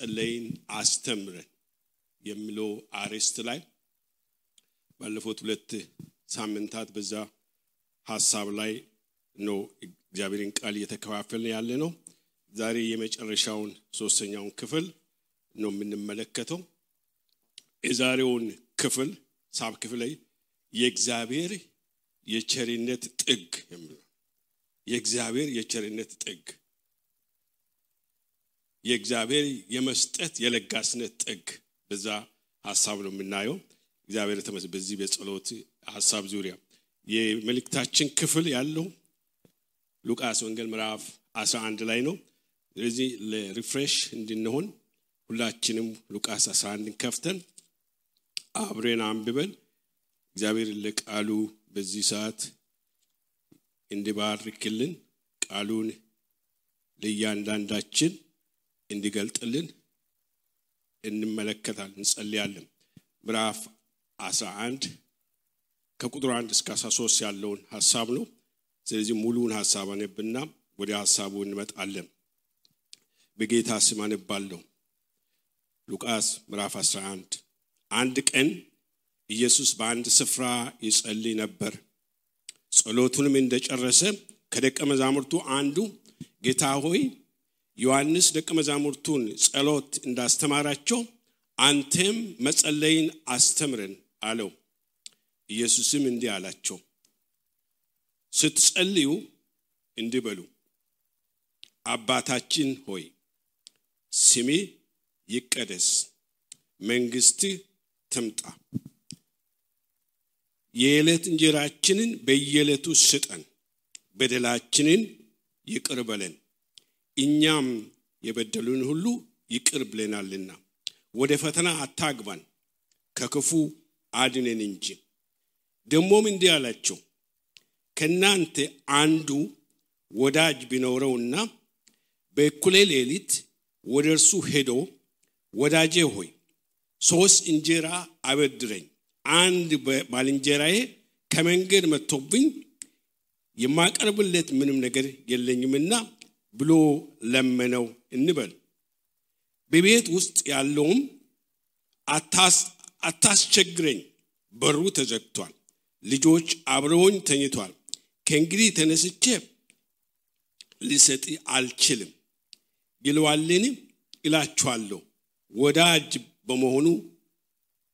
መጸለይን አስተምረን የሚለው አርዕስት ላይ ባለፉት ሁለት ሳምንታት በዛ ሀሳብ ላይ ነው እግዚአብሔርን ቃል እየተከፋፈልን ያለ ነው። ዛሬ የመጨረሻውን ሶስተኛውን ክፍል ነው የምንመለከተው። የዛሬውን ክፍል ሳብ ክፍል ላይ የእግዚአብሔር የቸርነት ጥግ የሚለው የእግዚአብሔር የቸርነት ጥግ የእግዚአብሔር የመስጠት የለጋስነት ጥግ በዛ ሀሳብ ነው የምናየው። እግዚአብሔር ተመስ በዚህ በጸሎት ሀሳብ ዙሪያ የመልእክታችን ክፍል ያለው ሉቃስ ወንጌል ምዕራፍ 11 ላይ ነው። ስለዚህ ለሪፍሬሽ እንድንሆን ሁላችንም ሉቃስ 11 ከፍተን አብሬን አንብበን እግዚአብሔር ለቃሉ በዚህ ሰዓት እንዲባርክልን ቃሉን ለእያንዳንዳችን እንዲገልጥልን እንመለከታለን፣ እንጸልያለን። ምዕራፍ 11 ከቁጥር 1 እስከ 13 ያለውን ሀሳብ ነው። ስለዚህ ሙሉውን ሀሳብ አነብና ወደ ሀሳቡ እንመጣለን። በጌታ ስም አነባለሁ። ሉቃስ ምዕራፍ 11 አንድ ቀን ኢየሱስ በአንድ ስፍራ ይጸልይ ነበር። ጸሎቱንም እንደጨረሰ ከደቀ መዛሙርቱ አንዱ ጌታ ሆይ ዮሐንስ ደቀ መዛሙርቱን ጸሎት እንዳስተማራቸው አንተም መጸለይን አስተምረን አለው። ኢየሱስም እንዲህ አላቸው፣ ስትጸልዩ እንዲህ በሉ፣ አባታችን ሆይ ስሜ ይቀደስ፣ መንግስትህ ትምጣ፣ የዕለት እንጀራችንን በየዕለቱ ስጠን፣ በደላችንን ይቅር በለን እኛም የበደሉን ሁሉ ይቅር ብለናልና፣ ወደ ፈተና አታግባን ከክፉ አድነን እንጂ። ደግሞም እንዲህ አላቸው፣ ከእናንተ አንዱ ወዳጅ ቢኖረውና በእኩሌ ሌሊት ወደ እርሱ ሄዶ ወዳጄ ሆይ ሶስት እንጀራ አበድረኝ፣ አንድ ባልንጀራዬ ከመንገድ መጥቶብኝ የማቀርብለት ምንም ነገር የለኝምና ብሎ ለመነው እንበል። በቤት ውስጥ ያለውም አታስቸግረኝ፣ በሩ ተዘግቷል፣ ልጆች አብረውኝ ተኝቷል፣ ከእንግዲህ ተነስቼ ልሰጥ አልችልም ይለዋልን? እላችኋለሁ ወዳጅ በመሆኑ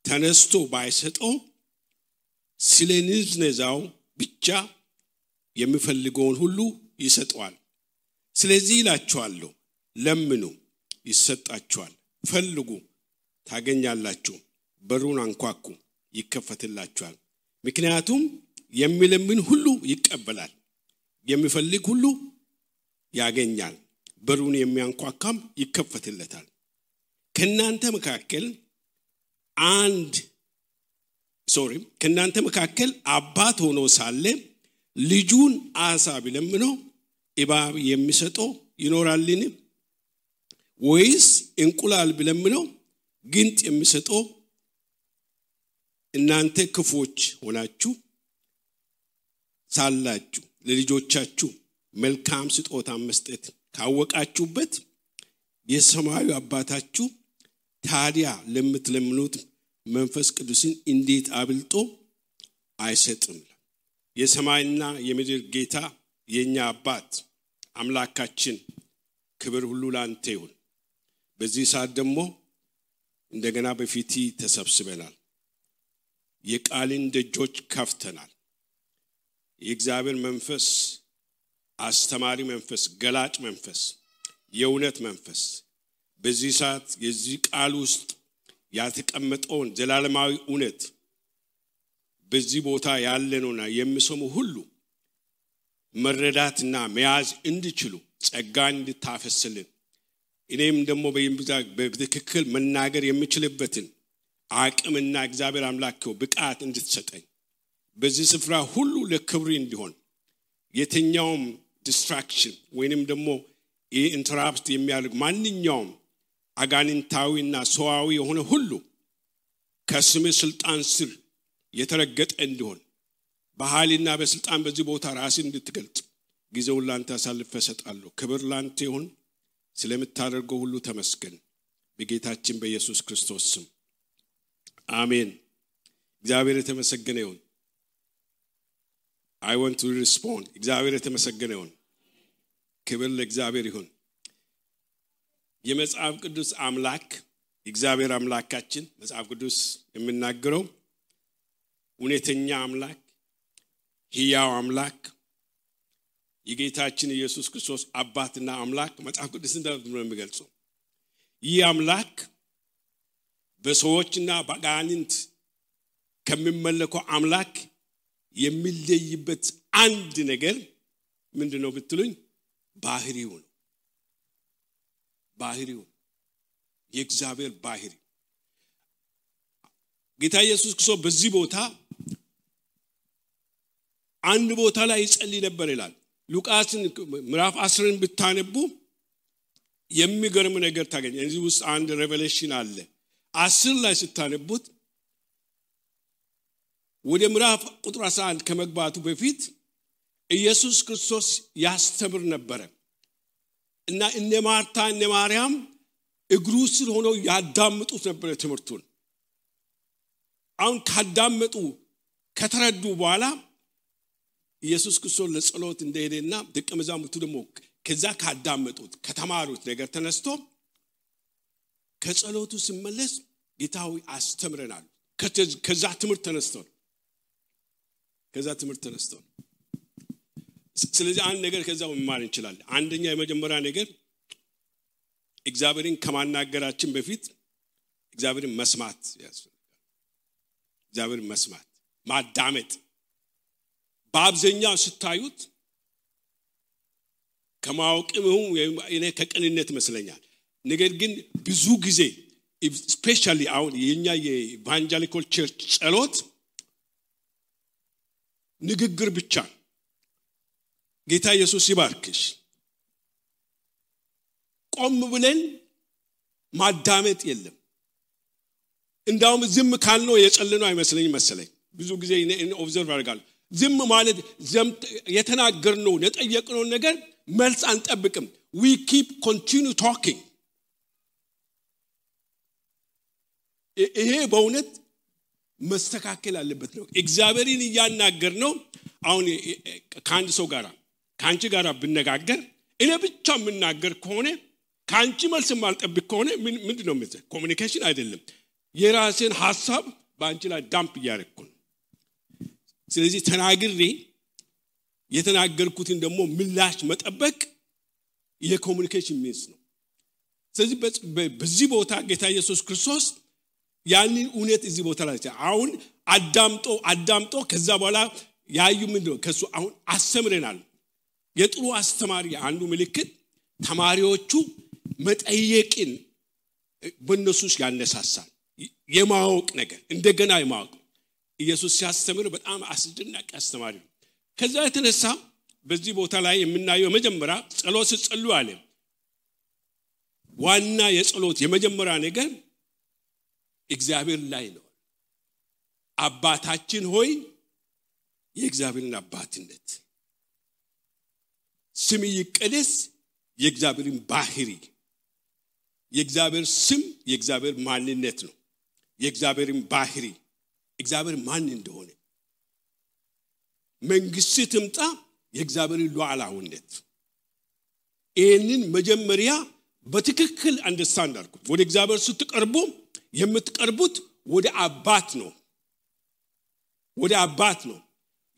ተነስቶ ባይሰጠው ስለ ንዝነዛው ብቻ የሚፈልገውን ሁሉ ይሰጠዋል። ስለዚህ ይላችኋለሁ፣ ለምኑ ይሰጣችኋል፣ ፈልጉ ታገኛላችሁ፣ በሩን አንኳኩ ይከፈትላችኋል። ምክንያቱም የሚለምን ሁሉ ይቀበላል፣ የሚፈልግ ሁሉ ያገኛል፣ በሩን የሚያንኳካም ይከፈትለታል። ከእናንተ መካከል አንድ ሶሪ ከእናንተ መካከል አባት ሆኖ ሳለ ልጁን አሳ ቢለምነው እባብ የሚሰጠው ይኖራልን? ወይስ እንቁላል ቢለምነው ግንጥ የሚሰጠው? እናንተ ክፎች ሆናችሁ ሳላችሁ ለልጆቻችሁ መልካም ስጦታ መስጠት ካወቃችሁበት የሰማዩ አባታችሁ ታዲያ ለምትለምኑት መንፈስ ቅዱስን እንዴት አብልጦ አይሰጥም? የሰማይና የምድር ጌታ የእኛ አባት አምላካችን ክብር ሁሉ ላንተ ይሁን። በዚህ ሰዓት ደግሞ እንደገና በፊቲ ተሰብስበናል። የቃልን ደጆች ከፍተናል። የእግዚአብሔር መንፈስ አስተማሪ መንፈስ፣ ገላጭ መንፈስ፣ የእውነት መንፈስ በዚህ ሰዓት የዚህ ቃል ውስጥ ያተቀመጠውን ዘላለማዊ እውነት በዚህ ቦታ ያለነውና የሚሰሙ ሁሉ መረዳትና መያዝ እንዲችሉ ጸጋ እንድታፈስልን እኔም ደግሞ በትክክል መናገር የምችልበትን አቅምና እግዚአብሔር አምላኬ ሆይ ብቃት እንድትሰጠኝ በዚህ ስፍራ ሁሉ ለክብርህ እንዲሆን የትኛውም distraction ወይንም ደግሞ ይህ interrupt የሚያደርግ ማንኛውም አጋንንታዊና ሰዋዊ የሆነ ሁሉ ከስምህ ስልጣን ስር የተረገጠ እንዲሆን በኃይልና በስልጣን በዚህ ቦታ ራስህን እንድትገልጥ ጊዜውን ላንተ አሳልፌ እሰጣለሁ። ክብር ላንተ ይሁን። ስለምታደርገው ሁሉ ተመስገን። በጌታችን በኢየሱስ ክርስቶስ ስም አሜን። እግዚአብሔር የተመሰገነ ይሁን። I want to respond። እግዚአብሔር የተመሰገነ ይሁን። ክብር ለእግዚአብሔር ይሁን። የመጽሐፍ ቅዱስ አምላክ እግዚአብሔር አምላካችን መጽሐፍ ቅዱስ የምናገረው እውነተኛ አምላክ፣ ሕያው አምላክ የጌታችን ኢየሱስ ክርስቶስ አባትና አምላክ መጽሐፍ ቅዱስ ነው የሚገልጸው። ይህ አምላክ በሰዎችና በአጋንንት ከሚመለከው አምላክ የሚለይበት አንድ ነገር ምንድን ነው ብትሉኝ፣ ባህሪው ነው። ባህሪው የእግዚአብሔር ባህሪ ጌታ ኢየሱስ ክርስቶስ በዚህ ቦታ አንድ ቦታ ላይ ይጸልይ ነበር ይላል። ሉቃስን ምዕራፍ አስርን ብታነቡ የሚገርም ነገር ታገኘ። እዚህ ውስጥ አንድ ሬቨሌሽን አለ። አስር ላይ ስታነቡት ወደ ምዕራፍ ቁጥር 11 ከመግባቱ በፊት ኢየሱስ ክርስቶስ ያስተምር ነበረ እና እነ ማርታ እነ ማርያም እግሩ ስር ሆነው ያዳምጡት ነበረ ትምህርቱን። አሁን ካዳመጡ ከተረዱ በኋላ ኢየሱስ ክርስቶስ ለጸሎት እንደሄደና ደቀ መዛሙርቱ ደግሞ ከዛ ካዳመጡት ከተማሩት ነገር ተነስቶ ከጸሎቱ ስመለስ ጌታዊ አስተምረናል። ከዛ ትምህርት ተነስቶ ከዛ ትምህርት ተነስቶ ስለዚህ አንድ ነገር ከዛ መማር እንችላለን። አንደኛ የመጀመሪያ ነገር እግዚአብሔርን ከማናገራችን በፊት እግዚአብሔርን መስማት ያስፈልጋል። እግዚአብሔርን መስማት ማዳመጥ በአብዛኛው ስታዩት ከማወቅም እኔ ከቅንነት ይመስለኛል። ነገር ግን ብዙ ጊዜ especially አሁን የኛ የ evangelical church ጸሎት ንግግር ብቻ ጌታ ኢየሱስ ይባርክሽ። ቆም ብለን ማዳመጥ የለም። እንዳውም ዝም ካልን የጸለይን አይመስለኝ መሰለኝ። ብዙ ጊዜ observe አድርጋለሁ። ዝም ማለት የተናገርነው የጠየቅነውን ነገር መልስ አንጠብቅም። We keep continue talking። ይሄ በእውነት መስተካከል አለበት ነው። እግዚአብሔርን እያናገርን ነው። አሁን ከአንድ ሰው ጋር ከአንቺ ጋር ብነጋገር እኔ ብቻ የምናገር ከሆነ ከአንቺ መልስ የማልጠብቅ ከሆነ ምንድን ነው communication አይደለም። የራሴን ሀሳብ በአንቺ ላይ dump እያደረግኩ ነው። ስለዚህ ተናግሬ የተናገርኩትን ደግሞ ምላሽ መጠበቅ የኮሚኒኬሽን ሚንስ ነው። ስለዚህ በዚህ ቦታ ጌታ ኢየሱስ ክርስቶስ ያንን እውነት እዚህ ቦታ ላይ አሁን አዳምጦ አዳምጦ ከዛ በኋላ ያዩ ምንድን ነው ከሱ አሁን አስተምረናል። የጥሩ አስተማሪ አንዱ ምልክት ተማሪዎቹ መጠየቅን በእነሱ ያነሳሳል። የማወቅ ነገር እንደገና የማወቅ ኢየሱስ ሲያስተምር በጣም አስደናቂ አስተማሪ ነው። ከዛ የተነሳ በዚህ ቦታ ላይ የምናየው የመጀመሪያ ጸሎት ስጸሉ አለ። ዋና የጸሎት የመጀመሪያ ነገር እግዚአብሔር ላይ ነው። አባታችን ሆይ የእግዚአብሔርን አባትነት ስም ይቀደስ፣ የእግዚአብሔርን ባህሪ የእግዚአብሔር ስም የእግዚአብሔር ማንነት ነው። የእግዚአብሔርን ባህሪ እግዚአብሔር ማን እንደሆነ መንግስት ትምጣ የእግዚአብሔርን ሉዓላዊነት ይህንን መጀመሪያ በትክክል አንደርስታንድ አድርጉት። ወደ እግዚአብሔር ስትቀርቡ የምትቀርቡት ወደ አባት ነው። ወደ አባት ነው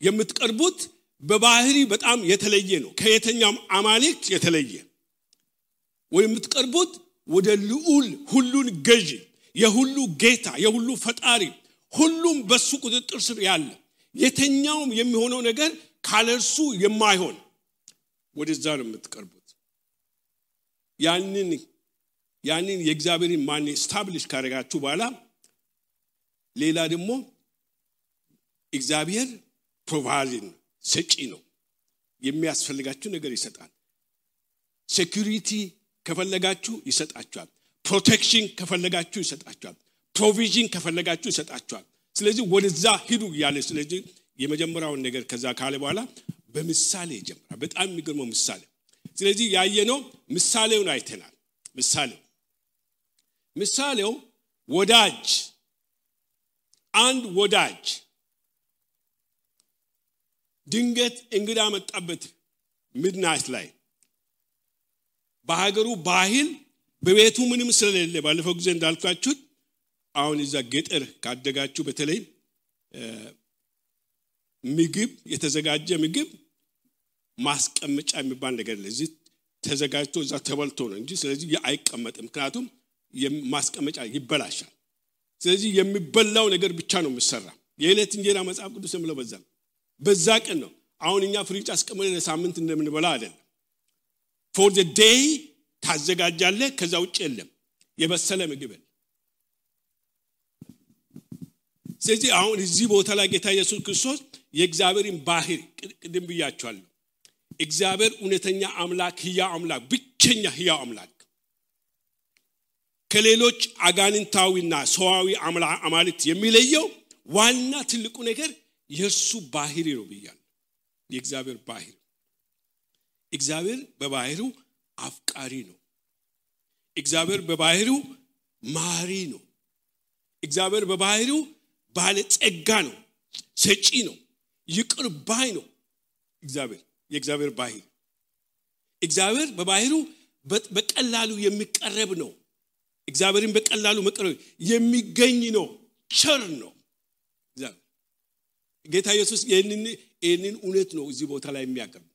የምትቀርቡት። በባህሪ በጣም የተለየ ነው። ከየትኛውም አማልክት የተለየ ወይ የምትቀርቡት ወደ ልዑል ሁሉን ገዢ የሁሉ ጌታ የሁሉ ፈጣሪ ሁሉም በሱ ቁጥጥር ስር ያለ የትኛውም የሚሆነው ነገር ካለርሱ የማይሆን ወደዛ ነው የምትቀርቡት። ያንን ያንን የእግዚአብሔርን ማን establish ካደረጋችሁ በኋላ ሌላ ደግሞ እግዚአብሔር provide ን ሰጪ ነው። የሚያስፈልጋችሁ ነገር ይሰጣል። security ከፈለጋችሁ ይሰጣችኋል። protection ከፈለጋችሁ ይሰጣችኋል። provision ከፈለጋችሁ ይሰጣችኋል። ስለዚህ ወደዛ ሂዱ እያለ ስለዚህ የመጀመሪያውን ነገር ከዛ ካለ በኋላ በምሳሌ ይጀምራል። በጣም የሚገርመው ምሳሌ። ስለዚህ ያየነው ምሳሌውን አይተናል። ምሳሌው ምሳሌው ወዳጅ አንድ ወዳጅ ድንገት እንግዳ መጣበት ሚድናይት ላይ በሀገሩ ባህል በቤቱ ምንም ስለሌለ ባለፈው ጊዜ እንዳልኳችሁት አሁን እዛ ገጠር ካደጋችሁ በተለይ ምግብ የተዘጋጀ ምግብ ማስቀመጫ የሚባል ነገር እዚህ ተዘጋጅቶ እዛ ተበልቶ ነው እንጂ ስለዚህ አይቀመጥም። ምክንያቱም ማስቀመጫ ይበላሻል። ስለዚህ የሚበላው ነገር ብቻ ነው የሚሰራ የዕለት እንጀራ መጽሐፍ ቅዱስ የሚለው በዛ በዛ ቀን ነው። አሁን እኛ ፍሪጅ አስቀምጠን ለሳምንት እንደምንበላ አይደለም። for day ታዘጋጃለህ ከዛ ውጭ የለም። የበሰለ ምግብ ስለዚህ አሁን እዚህ ቦታ ላይ ጌታ ኢየሱስ ክርስቶስ የእግዚአብሔርን ባህርይ ቅድም ብያቸዋለሁ። እግዚአብሔር እውነተኛ አምላክ ህያው አምላክ ብቸኛ ህያው አምላክ። ከሌሎች አጋንንታዊና ሰዋዊ አማልክት የሚለየው ዋና ትልቁ ነገር የእርሱ ባህሪ ነው ብያል የእግዚአብሔር ባህሪ። እግዚአብሔር በባህሪው አፍቃሪ ነው። እግዚአብሔር በባህሪው ማሪ ነው። እግዚአብሔር በባህሪው ባለጸጋ ነው ሰጪ ነው ይቅር ባይ ነው። እግዚአብሔር የእግዚአብሔር ባህሪ እግዚአብሔር በባህሪው በቀላሉ የሚቀረብ ነው። እግዚአብሔርን በቀላሉ መቀረብ የሚገኝ ነው። ቸር ነው። ጌታ ኢየሱስ ይህንን እውነት ነው እዚህ ቦታ ላይ የሚያቀርብ።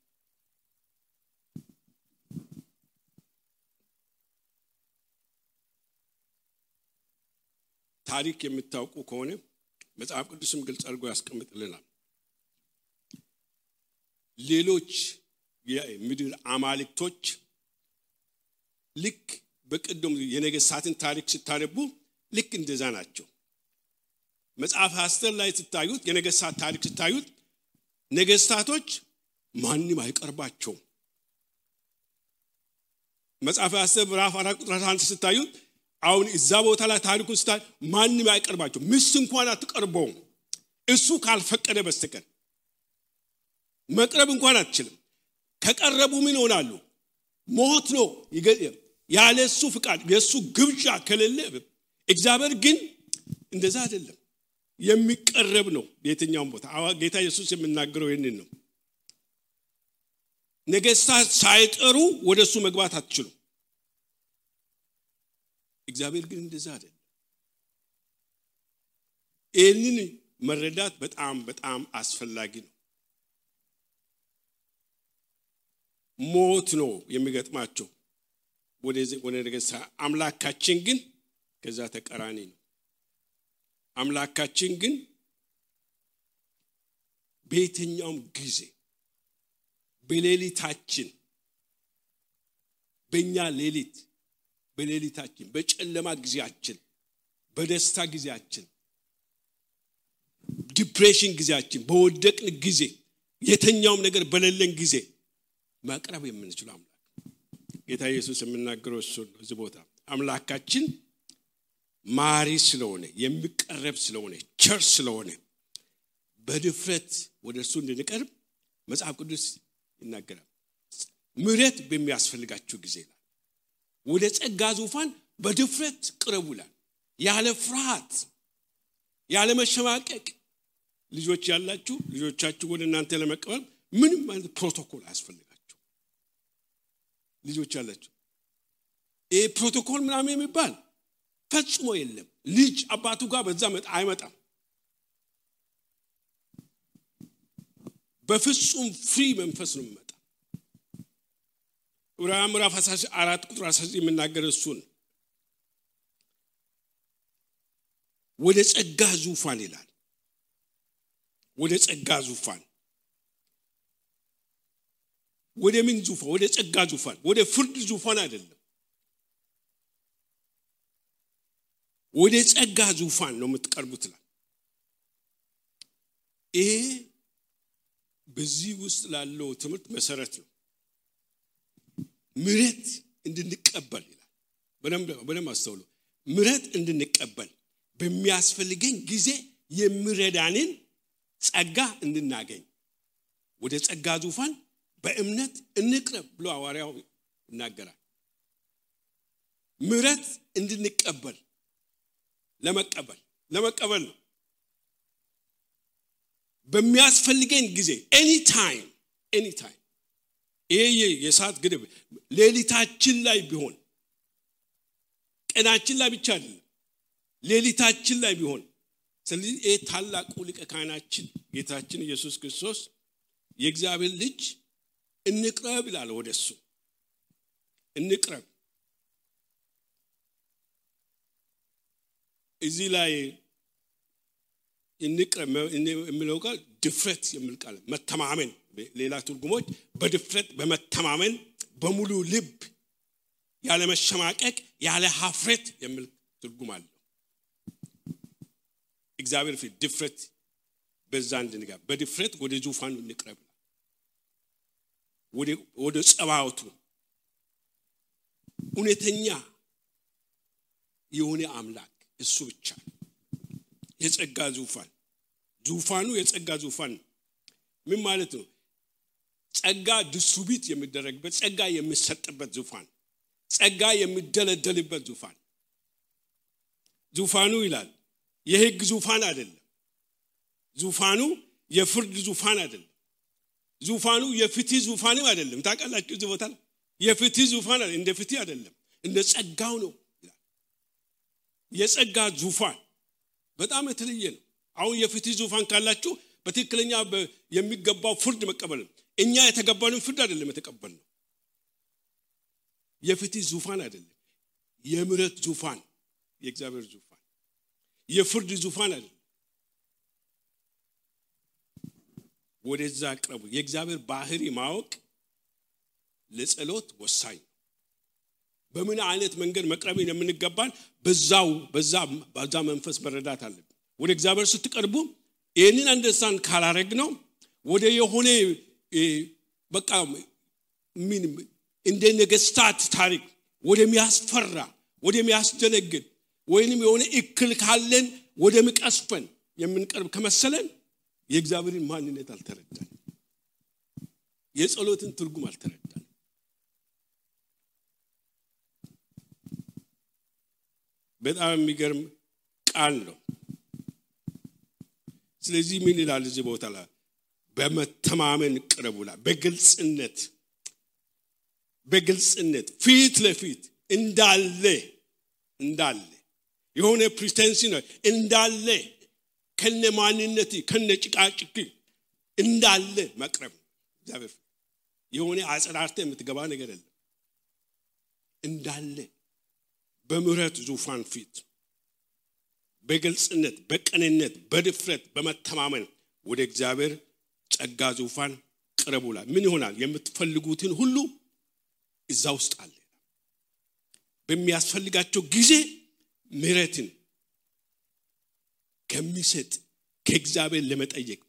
ታሪክ የምታውቁ ከሆነ መጽሐፍ ቅዱስም ግልጽ አድርጎ ያስቀምጥልናል። ሌሎች የምድር አማልክቶች ልክ በቅድም የነገስታትን ታሪክ ስታነቡ ልክ እንደዛ ናቸው። መጽሐፍ አስተር ላይ ስታዩት የነገስታት ታሪክ ስታዩት ነገስታቶች ማንም አይቀርባቸውም። መጽሐፍ አስተር ምዕራፍ አራት ቁጥር አንድ ስታዩት አሁን እዛ ቦታ ላይ ታሪኩን ስታ ማንም አይቀርባቸው። ምስ እንኳን አትቀርበውም። እሱ ካልፈቀደ በስተቀር መቅረብ እንኳን አትችልም። ከቀረቡ ምን ይሆናሉ? ሞት ነው ያለ እሱ ፍቃድ የእሱ ግብዣ ከሌለ እግዚአብሔር ግን እንደዛ አይደለም። የሚቀረብ ነው የትኛውም ቦታ። ጌታ ኢየሱስ የምናገረው ይህንን ነው። ነገስታት ሳይጠሩ ወደ እሱ መግባት አትችሉ እግዚአብሔር ግን እንደዛ አይደለም። ይህንን መረዳት በጣም በጣም አስፈላጊ ነው። ሞት ነው የሚገጥማቸው ወደ ነገስታ አምላካችን ግን ከዛ ተቀራኒ ነው። አምላካችን ግን በየትኛውም ጊዜ በሌሊታችን በእኛ ሌሊት በሌሊታችን በጨለማ ጊዜያችን በደስታ ጊዜያችን depression ጊዜያችን በወደቅን ጊዜ የትኛውም ነገር በሌለን ጊዜ ማቅረብ የምንችለው አምላክ ጌታ ኢየሱስ የምናገረው እሱ እዚህ ቦታ አምላካችን መሐሪ ስለሆነ የሚቀረብ ስለሆነ ቸር ስለሆነ በድፍረት ወደ እርሱ እንድንቀርብ መጽሐፍ ቅዱስ ይናገራል። ምህረት በሚያስፈልጋችሁ ጊዜ ወደ ጸጋ ዙፋን በድፍረት ቅረቡ ይላል። ያለ ፍርሃት ያለ መሸማቀቅ ልጆች ያላችሁ ልጆቻችሁ ወደ እናንተ ለመቀበል ምንም አይነት ፕሮቶኮል አያስፈልጋችሁ ልጆች ያላችሁ። ይህ ፕሮቶኮል ምናምን የሚባል ፈጽሞ የለም። ልጅ አባቱ ጋር በዛ መጣ አይመጣም። በፍጹም ፍሪ መንፈስ ነው ዕብራውያን ምዕራፍ 14 ቁጥር 19 የምናገር እሱን ወደ ጸጋ ዙፋን ይላል። ወደ ጸጋ ዙፋን። ወደ ምን ዙፋን? ወደ ጸጋ ዙፋን። ወደ ፍርድ ዙፋን አይደለም። ወደ ጸጋ ዙፋን ነው የምትቀርቡት ይላል። ይሄ በዚህ ውስጥ ላለው ትምህርት መሰረት ነው ምረት እንድንቀበል ይላል። በደንብ አስተውሉ። ምረት እንድንቀበል በሚያስፈልገኝ ጊዜ የሚረዳንን ጸጋ እንድናገኝ። ወደ ጸጋ ዙፋን በእምነት እንቅረብ ብሎ ሐዋርያው ይናገራል። ምሕረት እንድንቀበል ለመቀበል ለመቀበል ነው። በሚያስፈልገን ጊዜ anytime anytime ይሄ የሰዓት ገደብ ሌሊታችን ላይ ቢሆን ቀናችን ላይ ብቻ አይደለም፣ ሌሊታችን ላይ ቢሆን ስለዚህ ይህ ታላቁ ሊቀ ካህናችን ጌታችን ኢየሱስ ክርስቶስ የእግዚአብሔር ልጅ እንቅረብ ይላል። ወደ እሱ እንቅረብ። እዚህ ላይ እንቅረብ የሚለው ቃል ድፍረት የሚል ቃል መተማመን፣ ሌላ ትርጉሞች በድፍረት በመተማመን በሙሉ ልብ ያለ መሸማቀቅ ያለ ሀፍረት የሚል ትርጉም አለው። እግዚአብሔር ፊት ድፍረት በዛ እንድንገባ በድፍረት ወደ ዙፋኑ እንቅረብ፣ ወደ ጸባወቱ እውነተኛ የሆነ አምላክ እሱ ብቻ የጸጋ ዙፋን ዙፋኑ የጸጋ ዙፋን ነው። ምን ማለት ነው? ጸጋ distribute የሚደረግበት ጸጋ የሚሰጥበት ዙፋን ጸጋ የሚደለደልበት ዙፋን ዙፋኑ ይላል የህግ ዙፋን አይደለም። ዙፋኑ የፍርድ ዙፋን አይደለም። ዙፋኑ የፍትህ ዙፋንም አይደለም። ታውቃላችሁ እዚህ ቦታ የፍትህ ዙፋን እንደ ፍትህ አይደለም፣ እንደ ጸጋው ነው ይላል። የጸጋ ዙፋን በጣም የተለየ ነው። አሁን የፍትህ ዙፋን ካላችሁ በትክክለኛ የሚገባው ፍርድ መቀበል ነው። እኛ የተገባንን ፍርድ አይደለም የተቀበልነው። የፍትህ ዙፋን አይደለም፣ የምሕረት ዙፋን የእግዚአብሔር ዙፋን የፍርድ ዙፋን አይደለም። ወደዛ ቅረቡ። የእግዚአብሔር ባህሪ ማወቅ ለጸሎት ወሳኝ ነው። በምን አይነት መንገድ መቅረብን የምንገባን በዛው በዛ በዛ መንፈስ መረዳት አለብን። ወደ እግዚአብሔር ስትቀርቡ ይህንን አንደርስታንድ ካላረግ ነው ወደ የሆነ በቃ ምን እንደ ነገስታት ታሪክ ወደሚያስፈራ ወደሚያስደነግጥ ወይንም የሆነ እክል ካለን ወደሚቀስፈን የምንቀርብ ከመሰለን የእግዚአብሔርን ማንነት አልተረዳን፣ የጸሎትን ትርጉም አልተረዳን። በጣም የሚገርም ቃል ነው። ስለዚህ ምን ይላል እዚህ ቦታ ላይ በመተማመን ቅረቡላ በግልጽነት በግልጽነት ፊት ለፊት እንዳለ እንዳለ የሆነ ፕሪቴንሲ ነው። እንዳለ ከነ ማንነት ከነ ጭቃጭቅ እንዳለ መቅረብ። እግዚአብሔር የሆነ አጽራርተ የምትገባ ነገር የለም። እንዳለ በምህረት ዙፋን ፊት በግልጽነት በቅንነት በድፍረት በመተማመን ወደ እግዚአብሔር ጸጋ ዙፋን ቅረቡ ይላል። ምን ይሆናል? የምትፈልጉትን ሁሉ እዛ ውስጥ አለ። በሚያስፈልጋቸው ጊዜ ምህረትን ከሚሰጥ ከእግዚአብሔር ለመጠየቅ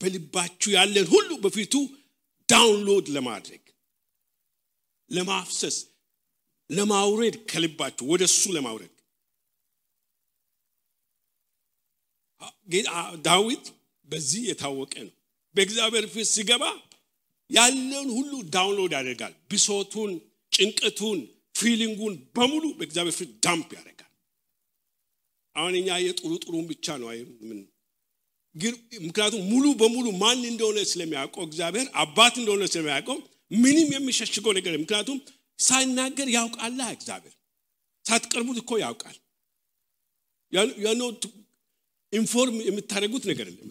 በልባችሁ ያለን ሁሉ በፊቱ download ለማድረግ ለማፍሰስ ለማውረድ ከልባችሁ ወደ እሱ ለማውረድ ዳዊት በዚህ የታወቀ ነው። በእግዚአብሔር ፊት ሲገባ ያለውን ሁሉ download ያደርጋል። ብሶቱን፣ ጭንቀቱን፣ feeling ኡን በሙሉ በእግዚአብሔር ፊት dump ያደርጋል። አሁን እኛ የጥሩ ጥሩን ብቻ ነው ምን? ምክንያቱም ሙሉ በሙሉ ማን እንደሆነ ስለሚያውቀው እግዚአብሔር አባት እንደሆነ ስለሚያውቀው ምንም የሚሸሽገው ነገር ምክንያቱም ሳይናገር ያውቃላ እግዚአብሔር። ሳትቀርቡት እኮ ያውቃል። ያኖ ኢንፎርም የምታደርጉት ነገር የለም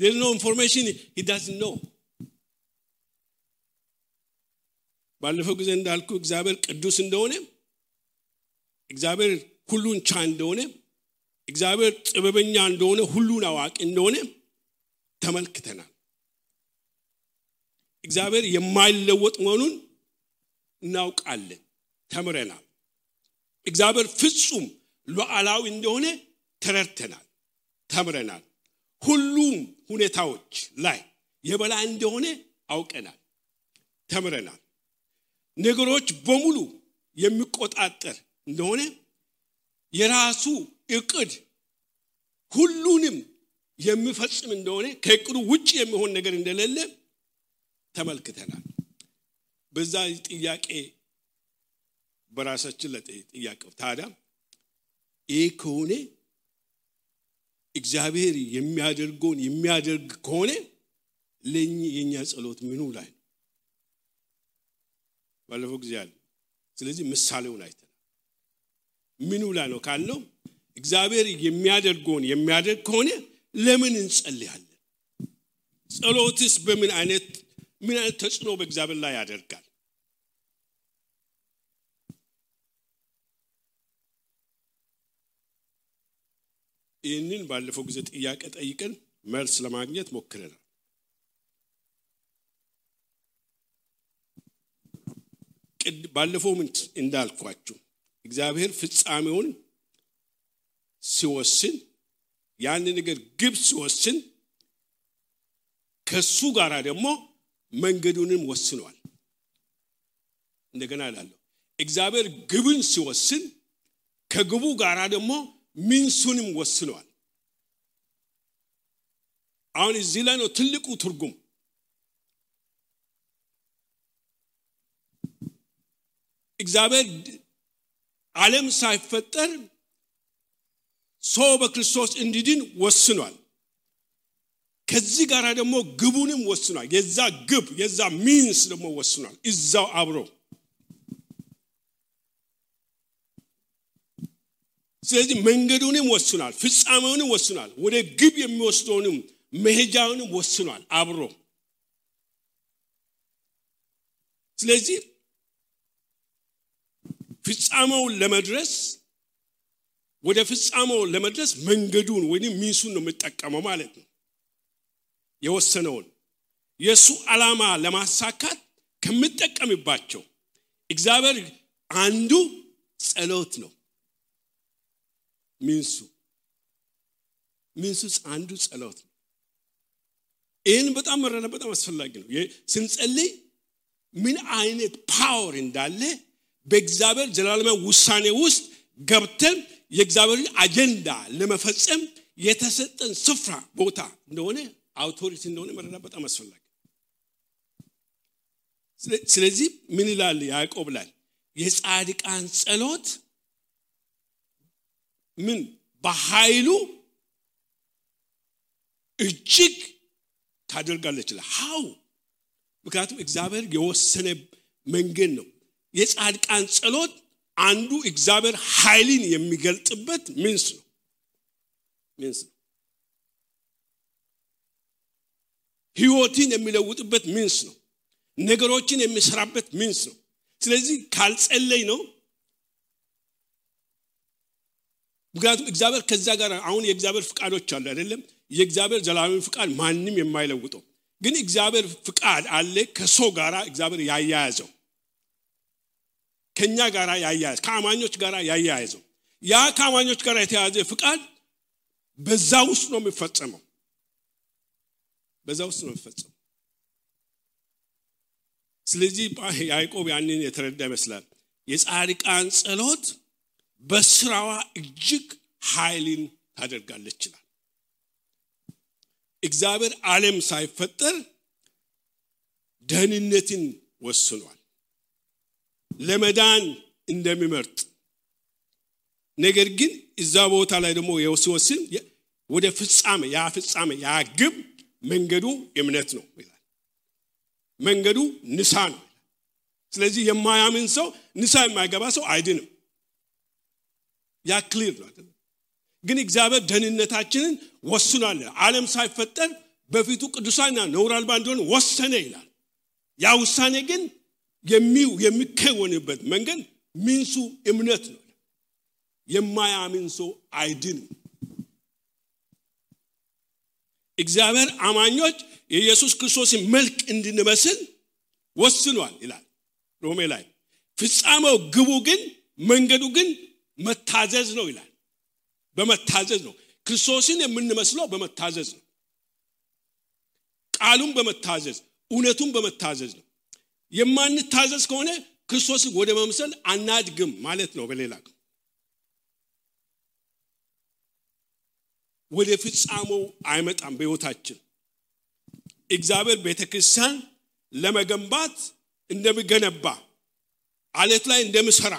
እግዚአብሔር ዜር ኖ ኢንፎርሜሽን ሂዳዝ ኖ ባለፈው ጊዜ እንዳልኩ እግዚአብሔር ቅዱስ እንደሆነ እግዚአብሔር ሁሉን ቻ እንደሆነ እግዚአብሔር ጥበበኛ እንደሆነ ሁሉን አዋቂ እንደሆነ ተመልክተናል። እግዚአብሔር የማይለወጥ መሆኑን እናውቃለን ተምረናል። እግዚአብሔር ፍጹም ሉዓላዊ እንደሆነ ተረድተናል ተምረናል። ሁሉም ሁኔታዎች ላይ የበላይ እንደሆነ አውቀናል ተምረናል። ነገሮች በሙሉ የሚቆጣጠር እንደሆነ የራሱ እቅድ ሁሉንም የሚፈጽም እንደሆነ ከእቅዱ ውጭ የሚሆን ነገር እንደሌለ ተመልክተናል። በዛ ጥያቄ በራሳችን ለጥያቄው ታዲያ ይህ ከሆነ እግዚአብሔር የሚያደርገውን የሚያደርግ ከሆነ ለእኛ የእኛ ጸሎት ምኑ ላይ ነው? ባለፈው ጊዜ አለ። ስለዚህ ምሳሌውን አይተናል። ምኑ ላይ ነው ካልነው እግዚአብሔር የሚያደርገውን የሚያደርግ ከሆነ ለምን እንጸልያለን? ጸሎትስ በምን አይነት ምን አይነት ተጽዕኖ በእግዚአብሔር ላይ ያደርጋል? ይህንን ባለፈው ጊዜ ጥያቄ ጠይቀን መልስ ለማግኘት ሞክረናል። ባለፈው ምን እንዳልኳችሁ እግዚአብሔር ፍጻሜውን ሲወስን ያን ነገር ግብ ሲወስን ከሱ ጋር ደግሞ መንገዱንም ወስኗል። እንደገና እላለሁ እግዚአብሔር ግብን ሲወስን ከግቡ ጋር ደግሞ ሚንሱንም ወስኗል። አሁን እዚህ ላይ ነው ትልቁ ትርጉም። እግዚአብሔር ዓለም ሳይፈጠር ሰው በክርስቶስ እንዲድን ወስኗል። ከዚህ ጋር ደግሞ ግቡንም ወስኗል። የዛ ግብ የዛ ሚንስ ደግሞ ወስኗል። እዛው አብሮ ስለዚህ መንገዱንም ወስኗል፣ ፍጻሜውንም ወስኗል፣ ወደ ግብ የሚወስደውንም መሄጃውንም ወስኗል አብሮ። ስለዚህ ፍጻሜውን ለመድረስ ወደ ፍጻሜው ለመድረስ መንገዱን ወይም ሚንሱን ነው የምጠቀመው ማለት ነው። የወሰነውን የእሱ ዓላማ ለማሳካት ከምጠቀምባቸው እግዚአብሔር አንዱ ጸሎት ነው። ሚንሱ ሚንሱ አንዱ ጸሎት ነው። ይህን በጣም መረዳት በጣም አስፈላጊ ነው። ስንጸልይ ምን አይነት power እንዳለ በእግዚአብሔር ዘላለማዊ ውሳኔ ውስጥ ገብተን የእግዚአብሔርን አጀንዳ ለመፈጸም የተሰጠን ስፍራ ቦታ እንደሆነ authority እንደሆነ መረዳት በጣም አስፈላጊ። ስለዚህ ምን ይላል ያዕቆብ ላይ የጻድቃን ጸሎት ምን በኃይሉ እጅግ ታደርጋለች ይላል። ሀው ምክንያቱም እግዚአብሔር የወሰነ መንገድ ነው። የጻድቃን ጸሎት አንዱ እግዚአብሔር ኃይልን የሚገልጥበት ምንስ ነው ምንስ ነው። ህይወትን የሚለውጥበት ምንስ ነው። ነገሮችን የሚሰራበት ምንስ ነው። ስለዚህ ካልጸለይ ነው ምክንያቱም እግዚአብሔር ከዛ ጋር አሁን የእግዚአብሔር ፍቃዶች አሉ አይደለም። የእግዚአብሔር ዘላለማዊ ፍቃድ ማንም የማይለውጠው ግን እግዚአብሔር ፍቃድ አለ ከሰው ጋር እግዚአብሔር ያያያዘው ከኛ ጋር ያያያዝ ከአማኞች ጋር ያያያዘው ያ ከአማኞች ጋር የተያዘ ፍቃድ በዛ ውስጥ ነው የሚፈጸመው። በዛ ውስጥ ነው የሚፈጸመው። ስለዚህ ያዕቆብ ያንን የተረዳ ይመስላል። የጻድቃን ጸሎት በስራዋ እጅግ ኃይልን ታደርጋለች ይላል። እግዚአብሔር ዓለም ሳይፈጠር ደህንነትን ወስኗል ለመዳን እንደሚመርጥ ነገር ግን እዛ ቦታ ላይ ደግሞ ሲወስን ወደ ፍጻሜ ያ ፍጻሜ ያ ግብ መንገዱ እምነት ነው ይላል። መንገዱ ንሳ ነው። ስለዚህ የማያምን ሰው ንሳ የማይገባ ሰው አይድንም። ያ ክሊር ነው። ግን እግዚአብሔር ደህንነታችንን ወስኗል። ዓለም ሳይፈጠር በፊቱ ቅዱሳንና ነውር አልባ እንደሆነ ወሰነ ይላል። ያ ውሳኔ ግን የሚከወንበት መንገድ ሚንሱ እምነት ነው። የማያምን ሰው አይድንም። እግዚአብሔር አማኞች የኢየሱስ ክርስቶስን መልክ እንድንመስል ወስኗል ይላል ሮሜ ላይ። ፍጻሜው ግቡ ግን መንገዱ ግን መታዘዝ ነው ይላል። በመታዘዝ ነው። ክርስቶስን የምንመስለው በመታዘዝ ነው። ቃሉን በመታዘዝ እውነቱን በመታዘዝ ነው። የማንታዘዝ ከሆነ ክርስቶስን ወደ መምሰል አናድግም ማለት ነው። በሌላ ወደ ፍጻሜው አይመጣም በሕይወታችን። እግዚአብሔር ቤተ ክርስቲያን ለመገንባት እንደሚገነባ አለት ላይ እንደምሰራ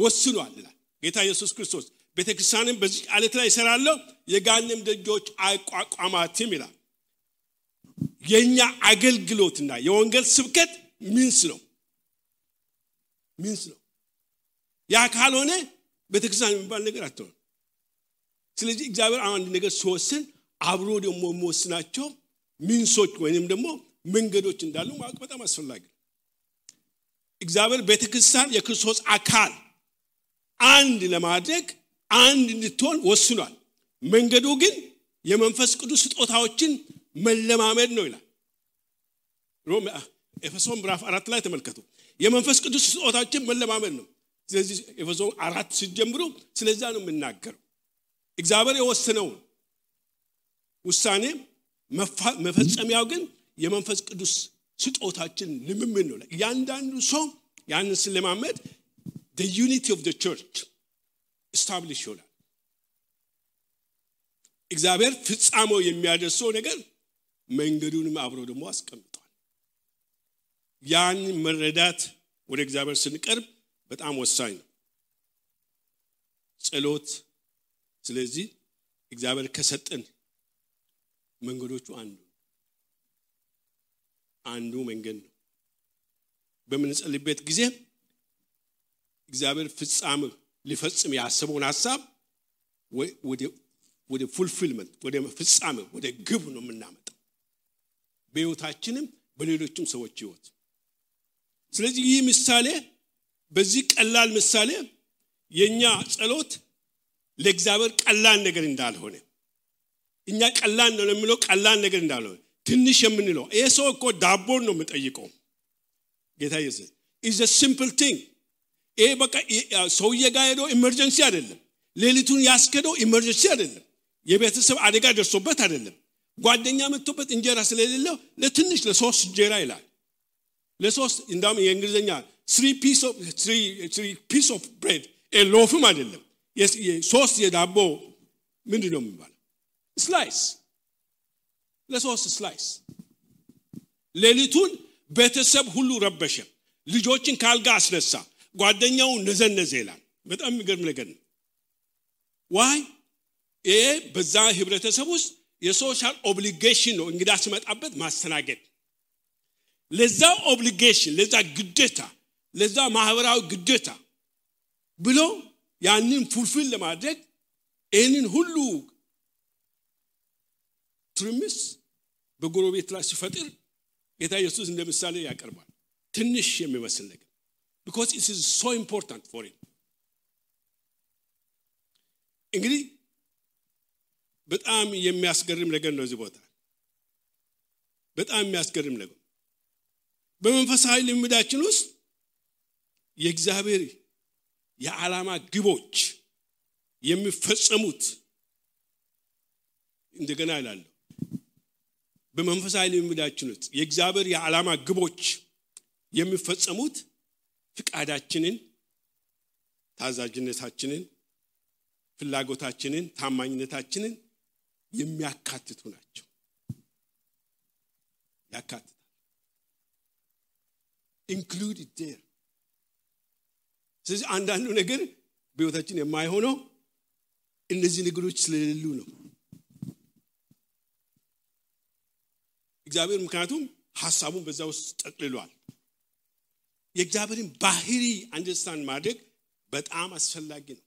ወስኗል ይላል። ጌታ ኢየሱስ ክርስቶስ ቤተክርስቲያንም በዚህ አለት ላይ እሰራለሁ የገሃነም ደጆች አይቋቋማትም ይላል። የእኛ አገልግሎትና የወንጌል ስብከት means ነው። means ነው። ያ ካልሆነ ቤተክርስቲያን የሚባል ነገር አትሆን ስለዚህ እግዚአብሔር አንድ ነገር ሲወስን አብሮ ደግሞ የሚወስናቸው ሚንሶች ወይም ደግሞ መንገዶች እንዳሉ ማወቅ በጣም አስፈላጊ እግዚአብሔር ቤተክርስቲያን የክርስቶስ አካል አንድ ለማድረግ አንድ እንድትሆን ወስኗል። መንገዱ ግን የመንፈስ ቅዱስ ስጦታዎችን መለማመድ ነው ይላል። ኤፌሶን ምዕራፍ አራት ላይ ተመልከቱ። የመንፈስ ቅዱስ ስጦታዎችን መለማመድ ነው። ስለዚህ ኤፌሶን አራት ሲጀምሩ ስለዛ ነው የምናገረው። እግዚአብሔር የወሰነውን ውሳኔ መፈጸሚያው ግን የመንፈስ ቅዱስ ስጦታችን ልምምድ ነው እያንዳንዱ ሰው ያንን ሲለማመድ unity of church establish ይሆናል። እግዚአብሔር ፍጻሜው የሚያደርሰው ነገር መንገዱንም አብሮ ደግሞ አስቀምጧል። ያን መረዳት ወደ እግዚአብሔር ስንቀርብ በጣም ወሳኝ ነው። ጸሎት ስለዚህ እግዚአብሔር ከሰጠን መንገዶቹ አንዱ አንዱ መንገድ ነው። በምንጸልበት ጊዜ እግዚአብሔር ፍጻሜ ሊፈጽም ያሰበውን ሀሳብ ወደ fulfillment ወደ ፍጻሜ ወደ ግብ ነው የምናመጣው። በህይወታችንም በሌሎችም ሰዎች ህይወት ስለዚህ ይህ ምሳሌ በዚህ ቀላል ምሳሌ የእኛ ጸሎት ለእግዚአብሔር ቀላል ነገር እንዳልሆነ እኛ ቀላል ነው የምንለው ቀላል ነገር እንዳልሆነ ትንሽ የምንለው ይህ ሰው እኮ ዳቦን ነው የሚጠይቀው። ጌታ is simple thing ይሄ በቃ ሰውዬ ጋር ሄዶ emergency አይደለም። ሌሊቱን ያስከደው emergency አይደለም። የቤተሰብ አደጋ ደርሶበት አይደለም። ጓደኛ መጥቶበት እንጀራ ስለሌለው ለትንሽ ለሶስት እንጀራ ይላል። ለሶስት እንዳውም የእንግሊዝኛ piece of bread loaf ም አይደለም። ሶስት የዳቦ ምንድን ነው የሚባለው? slice ለሶስት slice ሌሊቱን ቤተሰብ ሁሉ ረበሸ። ልጆችን ካልጋ አስነሳ ጓደኛው ነዘነዘ ይላል። በጣም የሚገርም ነገር ነው። Why? ይሄ በዛ ህብረተሰብ ውስጥ የ social obligation ነው እንግዳ ሲመጣበት ማስተናገድ። ለዛ obligation ለዛ ግዴታ ለዛ ማህበራዊ ግዴታ ብሎ ያንን fulfill ለማድረግ ይህንን ሁሉ ትርምስ በጎረቤት ላይ ሲፈጥር ጌታ ኢየሱስ እንደ ምሳሌ ያቀርባል። ትንሽ የሚመስል ነገር because it is so important for him እንግዲህ በጣም የሚያስገርም ነገር ነው እዚህ ቦታ። በጣም የሚያስገርም ነገር። በመንፈሳዊ ልምዳችን ውስጥ የእግዚአብሔር የዓላማ ግቦች የሚፈጸሙት እንደገና ይላለሁ በመንፈሳዊ ልምዳችን ውስጥ የእግዚአብሔር የዓላማ ግቦች የሚፈጸሙት ፍቃዳችንን ታዛዥነታችንን ፍላጎታችንን ታማኝነታችንን የሚያካትቱ ናቸው። ያካትታል። include there ስለዚህ አንዳንዱ ነገር በህይወታችን የማይሆነው እነዚህ ነገሮች ስለሌሉ ነው። እግዚአብሔር ምክንያቱም ሀሳቡን በዛ ውስጥ ጠቅልሏል የእግዚአብሔርን ባህሪ አንደርስታንድ ማድረግ በጣም አስፈላጊ ነው።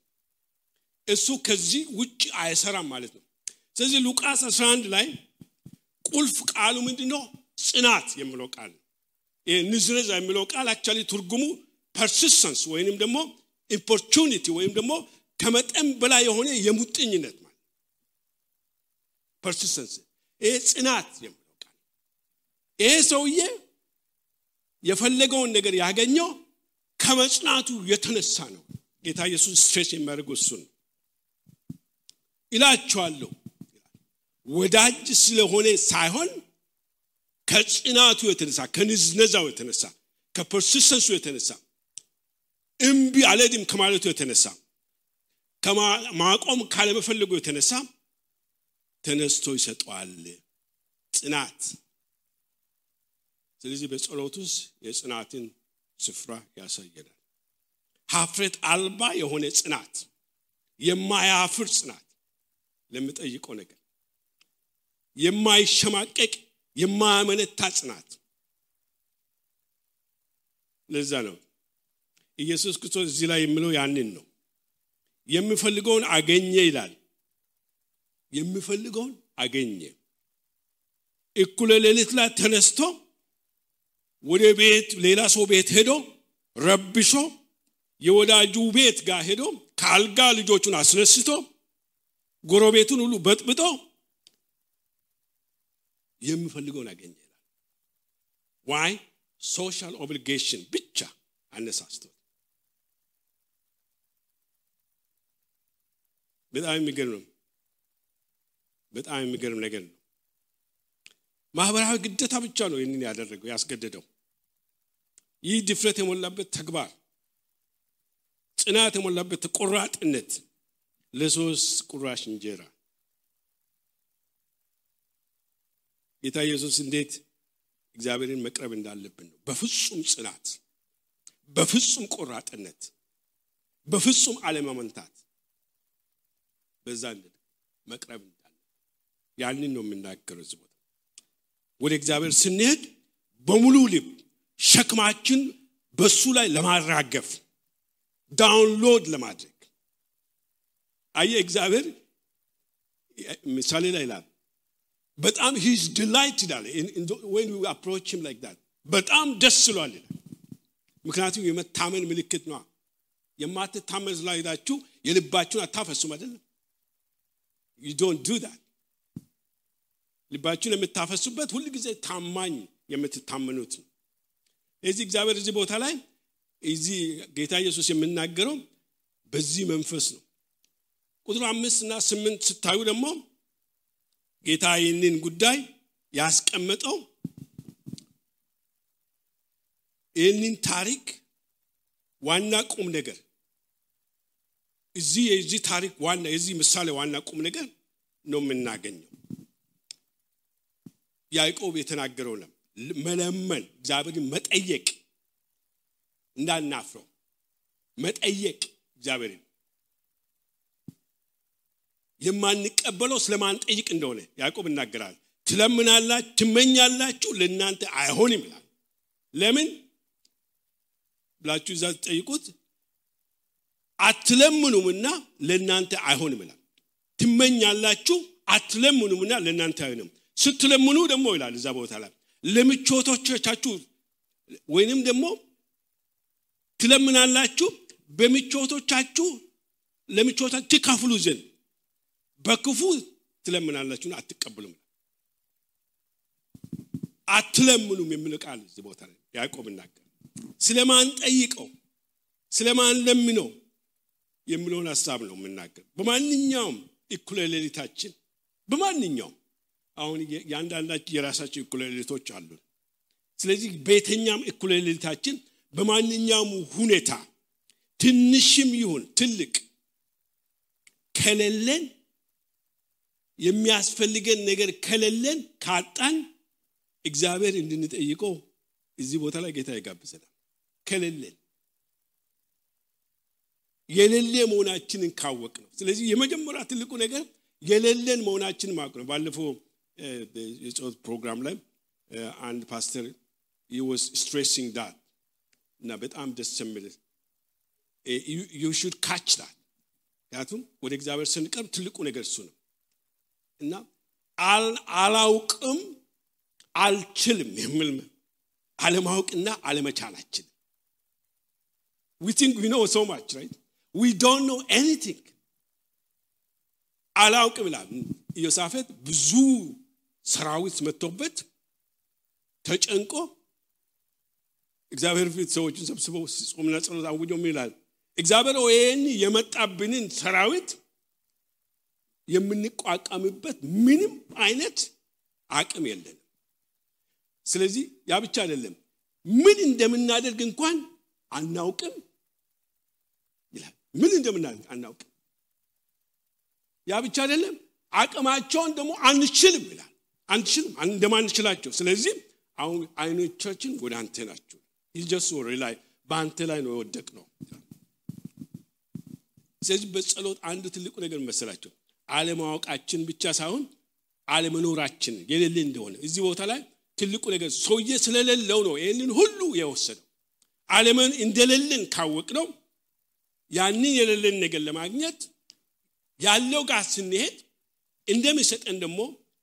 እሱ ከዚህ ውጭ አይሰራም ማለት ነው። ስለዚህ ሉቃስ 11 ላይ ቁልፍ ቃሉ ምንድን ነው ጽናት የሚለው ቃል ንዝነዛ የሚለው ቃል actually ትርጉሙ persistence ወይንም ደግሞ importunity ወይም ደግሞ ከመጠን በላይ የሆነ የሙጥኝነት ማለት persistence ይሄ ጽናት የሚለው ቃል ይሄ ሰውዬ የፈለገውን ነገር ያገኘው ከመጽናቱ የተነሳ ነው። ጌታ ኢየሱስ stress የሚያደርገው እሱ ነው። ይላችኋለሁ ወዳጅ ስለሆነ ሳይሆን ከጽናቱ የተነሳ ከንዝነዛው የተነሳ ከፐርሲስተንሱ የተነሳ እምቢ አለድም ከማለቱ የተነሳ ማቆም ካለመፈለጉ የተነሳ ተነስቶ ይሰጠዋል። ጽናት ስለዚህ በጸሎት ውስጥ የጽናትን ስፍራ ያሳየናል። ሀፍረት አልባ የሆነ ጽናት የማያፍር ጽናት ለምጠይቀው ነገር የማይሸማቀቅ የማያመነታ ጽናት። ለዛ ነው ኢየሱስ ክርስቶስ እዚህ ላይ የሚለው ያንን ነው። የምፈልገውን አገኘ ይላል። የምፈልገውን አገኘ። እኩለ ሌሊት ላይ ተነስቶ ወደ ቤት ሌላ ሰው ቤት ሄዶ ረብሾ የወዳጁ ቤት ጋር ሄዶ ከአልጋ ልጆቹን አስነስቶ ጎረቤቱን ሁሉ በጥብጦ የምፈልገውን አገኘ ይላል። why social obligation ብቻ አነሳስቶ። በጣም የሚገርም ነው። በጣም የሚገርም ነገር ነው። ማህበራዊ ግዴታ ብቻ ነው ይህንን ያደረገው ያስገደደው ይህ ድፍረት የሞላበት ተግባር ጽናት የሞላበት ቆራጥነት ለሶስት ቁራሽ እንጀራ። ጌታ ኢየሱስ እንዴት እግዚአብሔርን መቅረብ እንዳለብን ነው። በፍጹም ጽናት በፍጹም ቆራጥነት በፍጹም አለማመንታት በዛ መቅረብ እንዳለ ያንን ነው የምናገረው ወደ እግዚአብሔር ስንሄድ በሙሉ ልብ ሸክማችን በሱ ላይ ለማራገፍ download ለማድረግ። አየ እግዚአብሔር ምሳሌ ላይ ይላል በጣም his delight ይላል። በጣም ደስ ይለዋል ይላል። ምክንያቱም የመታመን ምልክት ነዋ የማትታመን ስላሄዳችሁ የልባችሁን አታፈሱም አይደለም you don't do ልባችሁን የምታፈሱበት ሁል ጊዜ ታማኝ የምትታመኑት ነው እዚህ እግዚአብሔር እዚህ ቦታ ላይ እዚህ ጌታ ኢየሱስ የምናገረው በዚህ መንፈስ ነው። ቁጥር አምስት እና ስምንት ስታዩ ደግሞ ጌታ ይህንን ጉዳይ ያስቀመጠው ይህንን ታሪክ ዋና ቁም ነገር እዚህ የዚህ ታሪክ ዋና የዚህ ምሳሌ ዋና ቁም ነገር ነው የምናገኘው። ያዕቆብ የተናገረው ነው መለመን እግዚአብሔርን መጠየቅ እንዳናፍረው። መጠየቅ እግዚአብሔርን። የማንቀበለው ስለማንጠይቅ እንደሆነ ያዕቆብ ይናገራል። ትለምናላችሁ ትመኛላችሁ ለእናንተ አይሆንም ይላል። ለምን ብላችሁ እዛ ትጠይቁት አትለምኑምና ለእናንተ አይሆንም ይላል። ትመኛላችሁ አትለምኑምና ለእናንተ አይሆንም። ስትለምኑ ደግሞ ይላል እዛ ቦታ ላይ ለምቾቶቻችሁ ወይንም ደግሞ ትለምናላችሁ በምቾቶቻችሁ ለምቾታችሁ ትከፍሉ ዘንድ በክፉ ትለምናላችሁና አትቀበሉም። አትለምኑም የሚል ቃል እዚህ ቦታ ላይ ያዕቆብ እናገር። ስለማን ጠይቀው? ስለማን ለምነው? የሚለውን ሀሳብ ነው የምናገር። በማንኛውም እኩለ ሌሊታችን በማንኛውም አሁን የአንዳንዳችን የራሳቸው እኩለ ሌሊቶች አሉ። ስለዚህ በየተኛም እኩለ ሌሊታችን በማንኛውም ሁኔታ ትንሽም ይሁን ትልቅ ከሌለን የሚያስፈልገን ነገር ከሌለን ካጣን እግዚአብሔር እንድንጠይቀው እዚህ ቦታ ላይ ጌታ ይጋብዘናል። ከሌለን የሌለ መሆናችንን ካወቅ ነው ስለዚህ የመጀመሪያ ትልቁ ነገር የሌለን መሆናችንን ማወቅ ነው። ባለፈው የጸሎት ፕሮግራም ላይ አንድ ፓስተር was stressing that እና በጣም ደስ የሚል you should catch that ምክንያቱም ወደ እግዚአብሔር ስንቀርብ ትልቁ ነገር እሱ ነው እና አላውቅም አልችልም የሚል አለማወቅና አለመቻላችን we think we know so much right? We don't know anything. አላውቅም ይላል ኢዮሳፌት ብዙ ሰራዊት መጥቶበት ተጨንቆ እግዚአብሔር ፊት ሰዎችን ሰብስበው ጾምና ጸሎት ምን ይላል? እግዚአብሔር ይህን የመጣብንን ሰራዊት የምንቋቋምበት ምንም አይነት አቅም የለንም። ስለዚህ ያ ብቻ አይደለም። ምን እንደምናደርግ እንኳን አናውቅም ይላል። ምን እንደምናደርግ አናውቅም? ያ ብቻ አይደለም። አቅማቸውን ደግሞ አንችልም ይላል አንችልም እንደማንችላቸው። ስለዚህ አሁን አይኖቻችን ወደ አንተ ናቸው። ይጀሱ ላይ በአንተ ላይ ነው የወደቅ ነው ስለዚህ በጸሎት አንዱ ትልቁ ነገር መሰላቸው አለማወቃችን ብቻ ሳይሆን አለመኖራችን የሌለ እንደሆነ። እዚህ ቦታ ላይ ትልቁ ነገር ሰውዬ ስለሌለው ነው ይህንን ሁሉ የወሰደው። አለመን እንደሌለን ካወቅ ነው ያንን የሌለን ነገር ለማግኘት ያለው ጋር ስንሄድ እንደሚሰጠን ደግሞ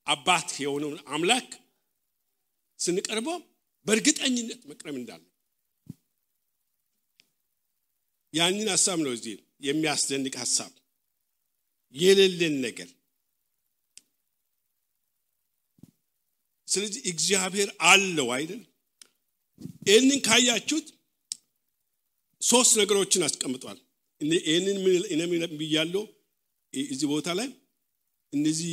አባት የሆነውን አምላክ ስንቀርበው በእርግጠኝነት መቅረብ እንዳለ። ያንን ሀሳብ ነው እዚህ የሚያስደንቅ ሀሳብ። የሌለን ነገር። ስለዚህ እግዚአብሔር አለው አይደል? ይህንን ካያችሁት ሶስት ነገሮችን አስቀምጧል። ይህንን ብያለው እዚህ ቦታ ላይ እነዚህ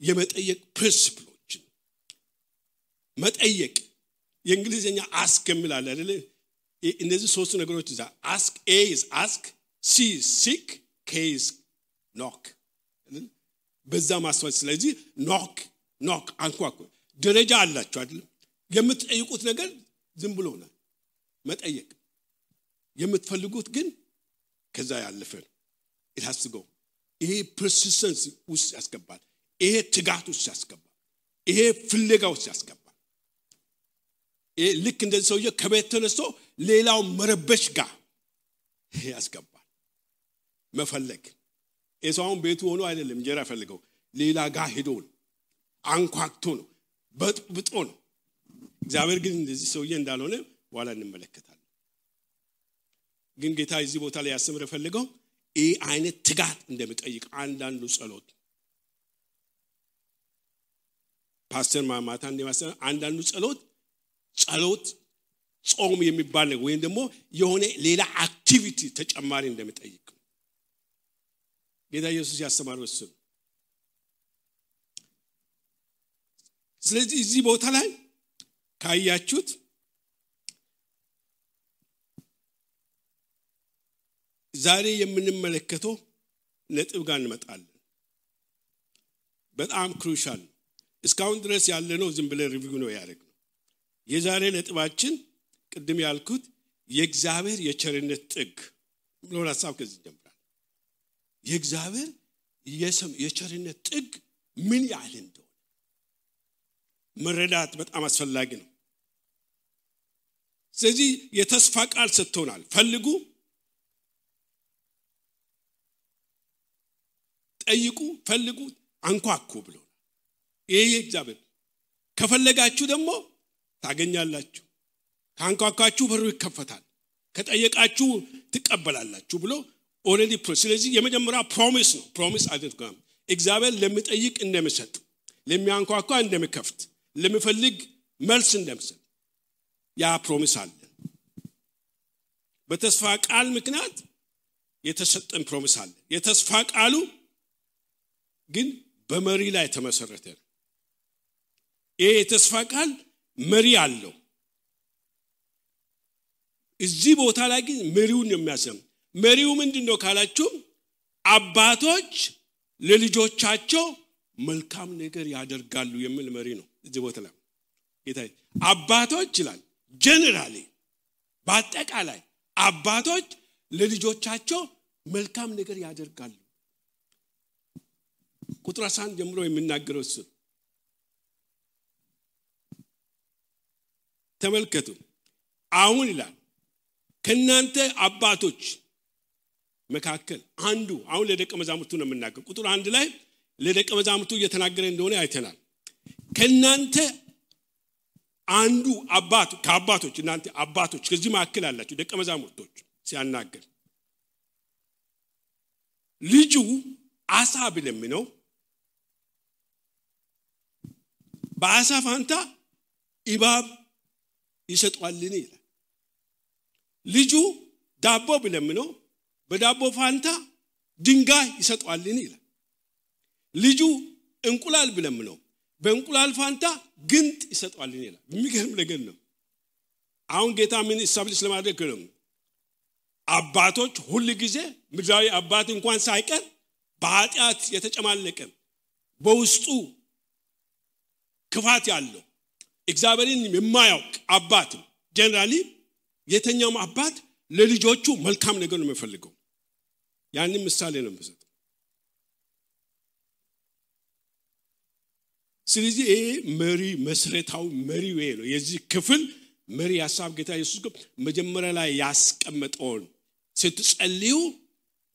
የመጠየቅ principle ኦችን መጠየቅ። የእንግሊዝኛ ask የሚለው አይደለ? እነዚህ ሶስቱ ነገሮች እዛ ask A ask S seek K knock በዛ ማስዋል ስለዚህ knock knock አንኳኩ። ደረጃ አላቸው አይደለም የምትጠይቁት ነገር ዝም ብሎ ነው መጠየቅ። የምትፈልጉት ግን ከዛ ያለፈ ነው። ኢታስጎ ይሄ persistence ውስጥ ያስገባል ይሄ ትጋት ውስጥ ያስገባል ይሄ ፍለጋ ውስጥ ያስገባል ልክ እንደዚህ ሰውዬ ከቤት ተነስቶ ሌላው መረበሽ ጋር ያስገባል። መፈለግ። ኤሳውን ቤቱ ሆኖ አይደለም እንጀራ ፈልገው ሌላ ጋር ሄዶ ነው። አንኳክቶ ነው። በጥብጦ ነው። እግዚአብሔር ግን እንደዚህ ሰውዬ እንዳልሆነ በኋላ እንመለከታለን። ግን ጌታ እዚህ ቦታ ላይ ያስተምር ፈልገው ይህ አይነት ትጋት እንደሚጠይቅ አንዳንዱ ጸሎት ፓስተር ማማታ እንደማስተምር አንዳንዱ ጸሎት ጸሎት ጾም የሚባል ነገር ወይም ደግሞ የሆነ ሌላ አክቲቪቲ ተጨማሪ እንደሚጠይቅ ጌታ ኢየሱስ ያስተማረው እሱ ስለዚህ እዚህ ቦታ ላይ ካያችሁት ዛሬ የምንመለከተው ነጥብ ጋር እንመጣለን። በጣም crucial እስካሁን ድረስ ያለነው ዝም ብለን review ነው ያደረግ ነው የዛሬ ነጥባችን ቅድም ያልኩት የእግዚአብሔር የቸርነት ጥግ ብሎን ሀሳብ ከዚህ ጀምራል የእግዚአብሔር የቸርነት ጥግ ምን ያህል እንደሆነ መረዳት በጣም አስፈላጊ ነው። ስለዚህ የተስፋ ቃል ሰጥቶናል። ፈልጉ ጠይቁ ፈልጉ አንኳኩ ብሎ ይሄ እግዚአብሔር ከፈለጋችሁ ደግሞ ታገኛላችሁ። ከአንኳኳችሁ በሩ ይከፈታል። ከጠየቃችሁ ትቀበላላችሁ ብሎ already ስለዚህ የመጀመሪያ promise ነው። promise አድርጓል እግዚአብሔር ለሚጠይቅ እንደሚሰጥ ለሚያንኳኳ እንደሚከፍት ለሚፈልግ መልስ እንደሚሰጥ ያ promise አለ። በተስፋ ቃል ምክንያት የተሰጠን promise አለ። የተስፋ ቃሉ ግን በመሪ ላይ ተመሰረተ ነው ይሄ የተስፋ ቃል መሪ አለው። እዚህ ቦታ ላይ ግን መሪውን የሚያሰም መሪው ምንድን ነው ካላችሁ አባቶች ለልጆቻቸው መልካም ነገር ያደርጋሉ የሚል መሪ ነው እዚህ ቦታ ላይ። አባቶች ይላል ጀነራሊ በአጠቃላይ አባቶች ለልጆቻቸው መልካም ነገር ያደርጋሉ። ቁጥር 11 ጀምሮ የሚናገረው እሱ ተመልከቱ። አሁን ይላል ከእናንተ አባቶች መካከል አንዱ አሁን ለደቀ መዛሙርቱ ነው የምናገር ቁጥር አንድ ላይ ለደቀ መዛሙርቱ እየተናገረ እንደሆነ አይተናል። ከእናንተ አንዱ አባት ከአባቶች እናንተ አባቶች ከዚህ መካከል አላቸው ደቀ መዛሙርቶች ሲያናገር ልጁ አሳ ቢለምነው በአሳ ፋንታ እባብ ይሰጠዋልን ይላል። ልጁ ዳቦ ቢለምነው በዳቦ ፋንታ ድንጋይ ይሰጠዋልን ይላል። ልጁ እንቁላል ቢለምነው በእንቁላል ፋንታ ጊንጥ ይሰጠዋልን ይላል። የሚገርም ነገር ነው። አሁን ጌታ ምን establish ለማድረግ ነው? አባቶች ሁል ጊዜ ምድራዊ አባት እንኳን ሳይቀር በኃጢአት የተጨማለቀ በውስጡ ክፋት ያለው እግዚአብሔርን የማያውቅ አባት ጀነራሊ የተኛውም አባት ለልጆቹ መልካም ነገር ነው የሚፈልገው ያንን ምሳሌ ነው የምሰጠው። ስለዚህ ይሄ መሪ መሰረታዊ መሪ ይሄ ነው። የዚህ ክፍል መሪ ሀሳብ ጌታ ኢየሱስ መጀመሪያ ላይ ያስቀመጠውን ስትጸልዩ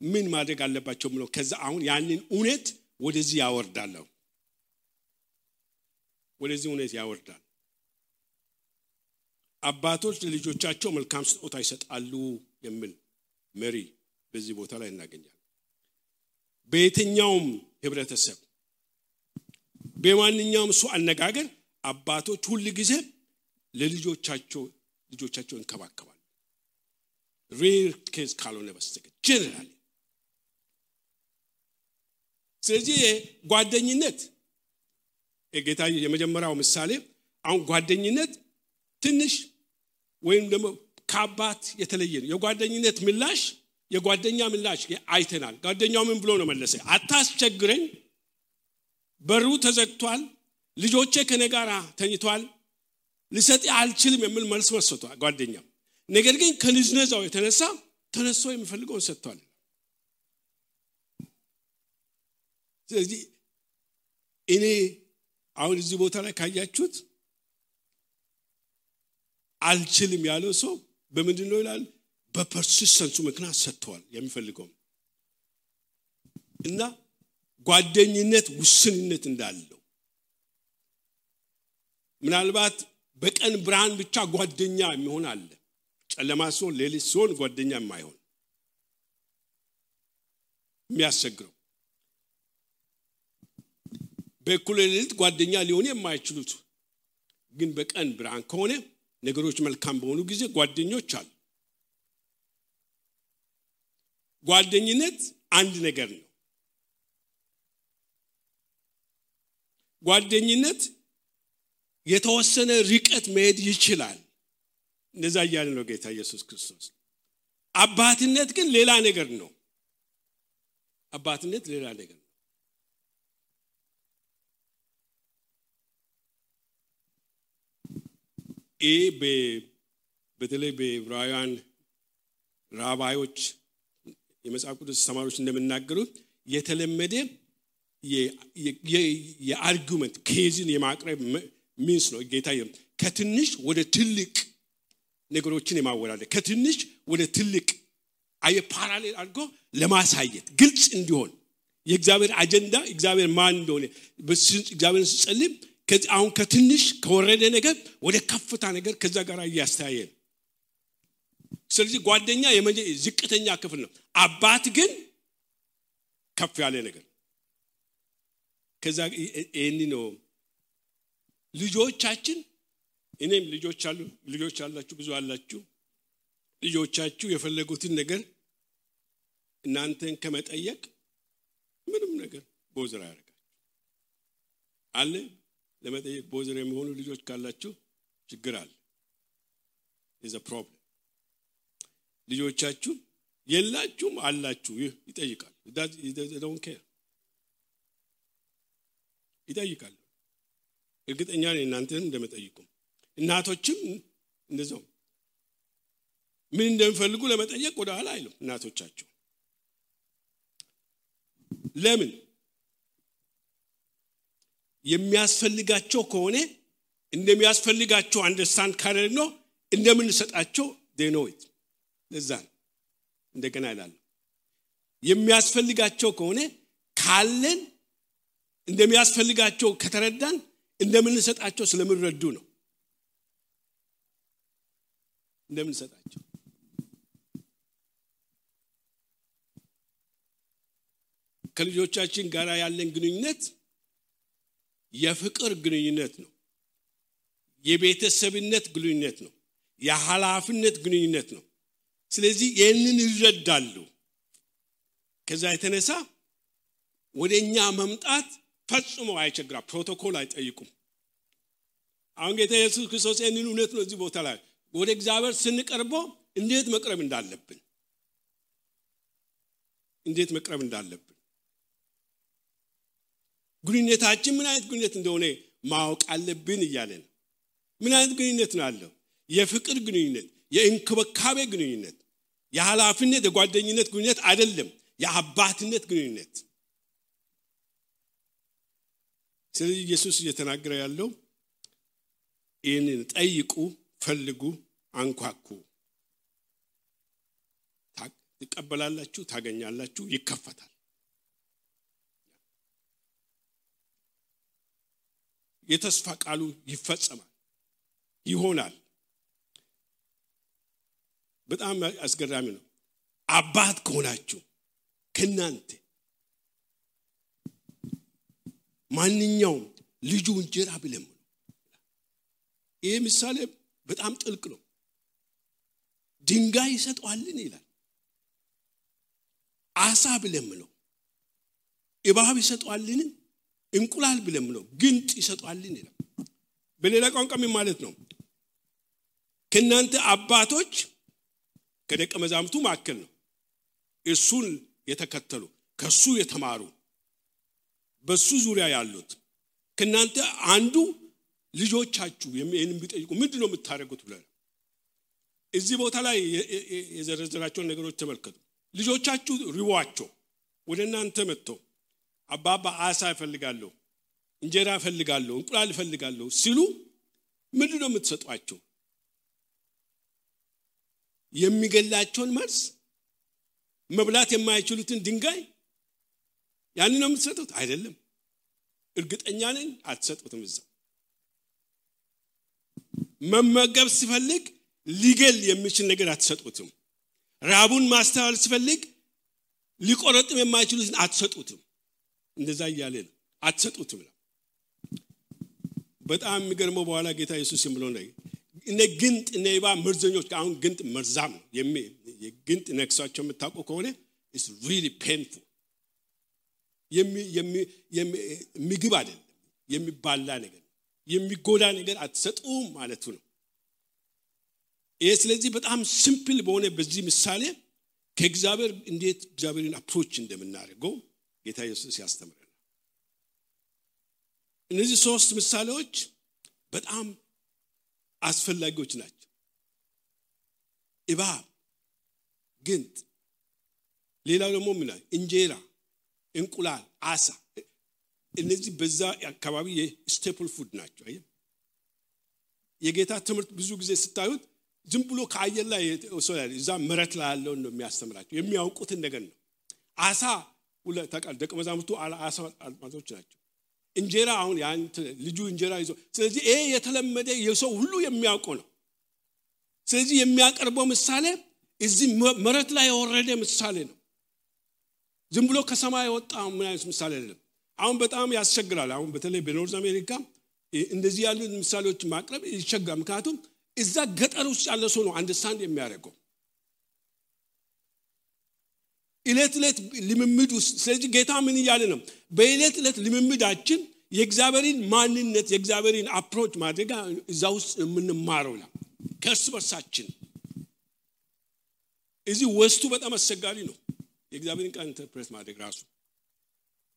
ምን ማድረግ አለባቸው ብለው ከዛ አሁን ያንን እውነት ወደዚህ ያወርዳለሁ ወደዚህ እውነት ያወርዳል። አባቶች ለልጆቻቸው መልካም ስጦታ ይሰጣሉ የሚል መሪ በዚህ ቦታ ላይ እናገኛለን። በየትኛውም ህብረተሰብ በማንኛውም ሰው አነጋገር አባቶች ሁል ጊዜ ለልጆቻቸው ልጆቻቸው እንከባከባሉ። rare case ካልሆነ በስተቀር ጀነራል። ስለዚህ ጓደኝነት ጌታ የመጀመሪያው ምሳሌ አሁን ጓደኝነት ትንሽ ወይም ደግሞ ከአባት የተለየ ነው። የጓደኝነት ምላሽ የጓደኛ ምላሽ አይተናል። ጓደኛው ምን ብሎ ነው መለሰ? አታስቸግረኝ፣ በሩ ተዘግቷል፣ ልጆቼ ከኔ ጋር ተኝቷል፣ ልሰጥ አልችልም የሚል መልስ መስቷል ጓደኛው። ነገር ግን ከንዝነዛው የተነሳ ተነስቶ የሚፈልገውን ሰጥቷል። ስለዚህ እኔ አሁን እዚህ ቦታ ላይ ካያችሁት አልችልም ያለው ሰው በምንድን ነው ይላል? በፐርሲስተንሱ ምክንያት ሰጥተዋል የሚፈልገው እና ጓደኝነት ውስንነት እንዳለው ምናልባት በቀን ብርሃን ብቻ ጓደኛ የሚሆን አለ። ጨለማ ሲሆን ሌሊት ሲሆን ጓደኛ የማይሆን የሚያስቸግረው በእኩለ ሌሊት ጓደኛ ሊሆኑ የማይችሉት ግን በቀን ብርሃን ከሆነ ነገሮች መልካም በሆኑ ጊዜ ጓደኞች አሉ። ጓደኝነት አንድ ነገር ነው። ጓደኝነት የተወሰነ ርቀት መሄድ ይችላል። እንደዛ እያለ ነው ጌታ ኢየሱስ ክርስቶስ። አባትነት ግን ሌላ ነገር ነው። አባትነት ሌላ ነገር ነው። ይህ በተለይ በዕብራውያን ራባዮች የመጽሐፍ ቅዱስ ተማሪዎች እንደምናገሩት የተለመደ የ argument case ን የማቅረብ means ነው። ጌታ ከትንሽ ወደ ትልቅ ነገሮችን የማወዳደር ከትንሽ ወደ ትልቅ አየ parallel አድርጎ ለማሳየት ግልጽ እንዲሆን የእግዚአብሔር አጀንዳ እግዚአብሔር ማን እንደሆነ እግዚአብሔርን ስጸልም አሁን ከትንሽ ከወረደ ነገር ወደ ከፍታ ነገር ከዛ ጋር እያስተያየ ስለዚህ ጓደኛ ዝቅተኛ ክፍል ነው። አባት ግን ከፍ ያለ ነገር ከዛ ይህን ነው። ልጆቻችን እኔም ልጆች አሉ ልጆች አላችሁ ብዙ አላችሁ። ልጆቻችሁ የፈለጉትን ነገር እናንተን ከመጠየቅ ምንም ነገር bother ያደርጋል አለ ለመጠየቅ bother የሚሆኑ ልጆች ካላችሁ ችግር አለ። the problem ልጆቻችሁ የላችሁም አላችሁ። ይህ ይጠይቃል። don't care ይጠይቃል እርግጠኛ ነኝ እናንተን እንደመጠይቁም እናቶችም እንደዛው። ምን እንደሚፈልጉ ለመጠየቅ ወደ ኋላ አይሉም እናቶቻቸው ለምን የሚያስፈልጋቸው ከሆነ እንደሚያስፈልጋቸው አንደርስታንድ ካደረግ ነው እንደምንሰጣቸው ዴኖዊት ለዛ እንደገና ይላሉ። የሚያስፈልጋቸው ከሆነ ካለን እንደሚያስፈልጋቸው ከተረዳን እንደምንሰጣቸው ስለምንረዱ ነው። እንደምንሰጣቸው ከልጆቻችን ጋር ያለን ግንኙነት የፍቅር ግንኙነት ነው። የቤተሰብነት ግንኙነት ነው። የኃላፊነት ግንኙነት ነው። ስለዚህ ይህንን ይረዳሉ። ከዛ የተነሳ ወደ እኛ መምጣት ፈጽሞ አይቸግራ ፕሮቶኮል አይጠይቁም። አሁን ጌታ ኢየሱስ ክርስቶስ ይህንን እውነት ነው እዚህ ቦታ ላይ ወደ እግዚአብሔር ስንቀርበው እንዴት መቅረብ እንዳለብን እንዴት መቅረብ እንዳለብን ግንኙነታችን ምን አይነት ግንኙነት እንደሆነ ማወቅ አለብን እያለን ምን አይነት ግንኙነት ነው አለው የፍቅር ግንኙነት የእንክብካቤ ግንኙነት የኃላፊነት የጓደኝነት ግንኙነት አይደለም የአባትነት ግንኙነት። ስለዚህ ኢየሱስ እየተናገረ ያለው ይህንን ጠይቁ ፈልጉ አንኳኩ። ትቀበላላችሁ ታገኛላችሁ ይከፈታል የተስፋ ቃሉ ይፈጸማል ይሆናል። በጣም አስገራሚ ነው። አባት ከሆናችሁ ከእናንተ ማንኛውም ልጁ እንጀራ ብለምኑ ይህ ምሳሌ በጣም ጥልቅ ነው። ድንጋይ ይሰጠዋልን ይላል። አሳ ብለምነው እባብ ይሰጠዋልን እንቁላል ብለምነው ግንጥ ይሰጠዋልን ይላል። በሌላ ቋንቋ ምን ማለት ነው? ከእናንተ አባቶች ከደቀ መዛሙርቱ መካከል ነው። እሱን የተከተሉ ከሱ የተማሩ በሱ ዙሪያ ያሉት። ከእናንተ አንዱ ልጆቻችሁ ይህን ቢጠይቁ ምንድን ነው የምታደርጉት ብለ እዚህ ቦታ ላይ የዘረዘራቸውን ነገሮች ተመልከቱ። ልጆቻችሁ ሪዋቸው ወደ እናንተ መጥተው አባባ አሳ እፈልጋለሁ እንጀራ እፈልጋለሁ እንቁላል እፈልጋለሁ ሲሉ ምንድን ነው የምትሰጧቸው? የሚገላቸውን መልስ? መብላት የማይችሉትን ድንጋይ? ያን ነው የምትሰጡት? አይደለም። እርግጠኛ ነኝ አትሰጡትም እዛ። መመገብ ሲፈልግ ሊገል የሚችል ነገር አትሰጡትም። ራቡን ማስተዋል ሲፈልግ ሊቆረጥም የማይችሉትን አትሰጡትም እንደዛ እያለ ነው። አትሰጡትም በጣም የሚገርመው በኋላ ጌታ ኢየሱስ የምለው ነገር እነ ግንጥ እነ ይባ መርዘኞች አሁን ግንጥ መርዛም ነው። ጊንጥ ነክሷችሁ የምታውቁ ከሆነ really painful ምግብ አይደለም የሚበላ ነገር የሚጎዳ ነገር አትሰጡም ማለቱ ነው። ይህ ስለዚህ በጣም simple በሆነ በዚህ ምሳሌ ከእግዚአብሔር እንዴት እግዚአብሔርን approach እንደምናደርገው ጌታ ኢየሱስ ያስተምረናል እነዚህ ሶስት ምሳሌዎች በጣም አስፈላጊዎች ናቸው። እባብ ግንጥ ሌላው ደግሞ ምን እንጀራ እንቁላል አሳ። እነዚህ በዛ አካባቢ የስቴፕል ፉድ ናቸው። የጌታ ትምህርት ብዙ ጊዜ ስታዩት ዝም ብሎ ከአየር ላይ እዛ መሬት ላይ ያለውን ነው የሚያስተምራቸው። የሚያውቁትን ነገር ነው። አሳ ደቀ መዛሙርቱ አሳ ናቸው። እንጀራ አሁን ልጁ እንጀራ ይዞ ስለዚህ ይሄ የተለመደ የሰው ሁሉ የሚያውቀው ነው። ስለዚህ የሚያቀርበው ምሳሌ እዚህ መሬት ላይ የወረደ ምሳሌ ነው። ዝም ብሎ ከሰማይ የወጣ ምን አይነት ምሳሌ አይደለም። አሁን በጣም ያስቸግራል። አሁን በተለይ በኖርዝ አሜሪካ እንደዚህ ያሉ ምሳሌዎች ማቅረብ ይቸግራል። ምክንያቱም እዛ ገጠር ውስጥ ያለ ሰው ነው አንደርስታንድ የሚያደርገው እለት ዕለት ልምምድ ውስጥ ስለዚህ ጌታ ምን እያለ ነው? በእለት ዕለት ልምምዳችን የእግዚአብሔርን ማንነት የእግዚአብሔርን approach ማድረግ እዛ ውስጥ የምንማረው ይላል ከእርስ በርሳችን እዚህ ወስቱ በጣም አስቸጋሪ ነው። የእግዚአብሔርን ቃል interpret ማድረግ ራሱ።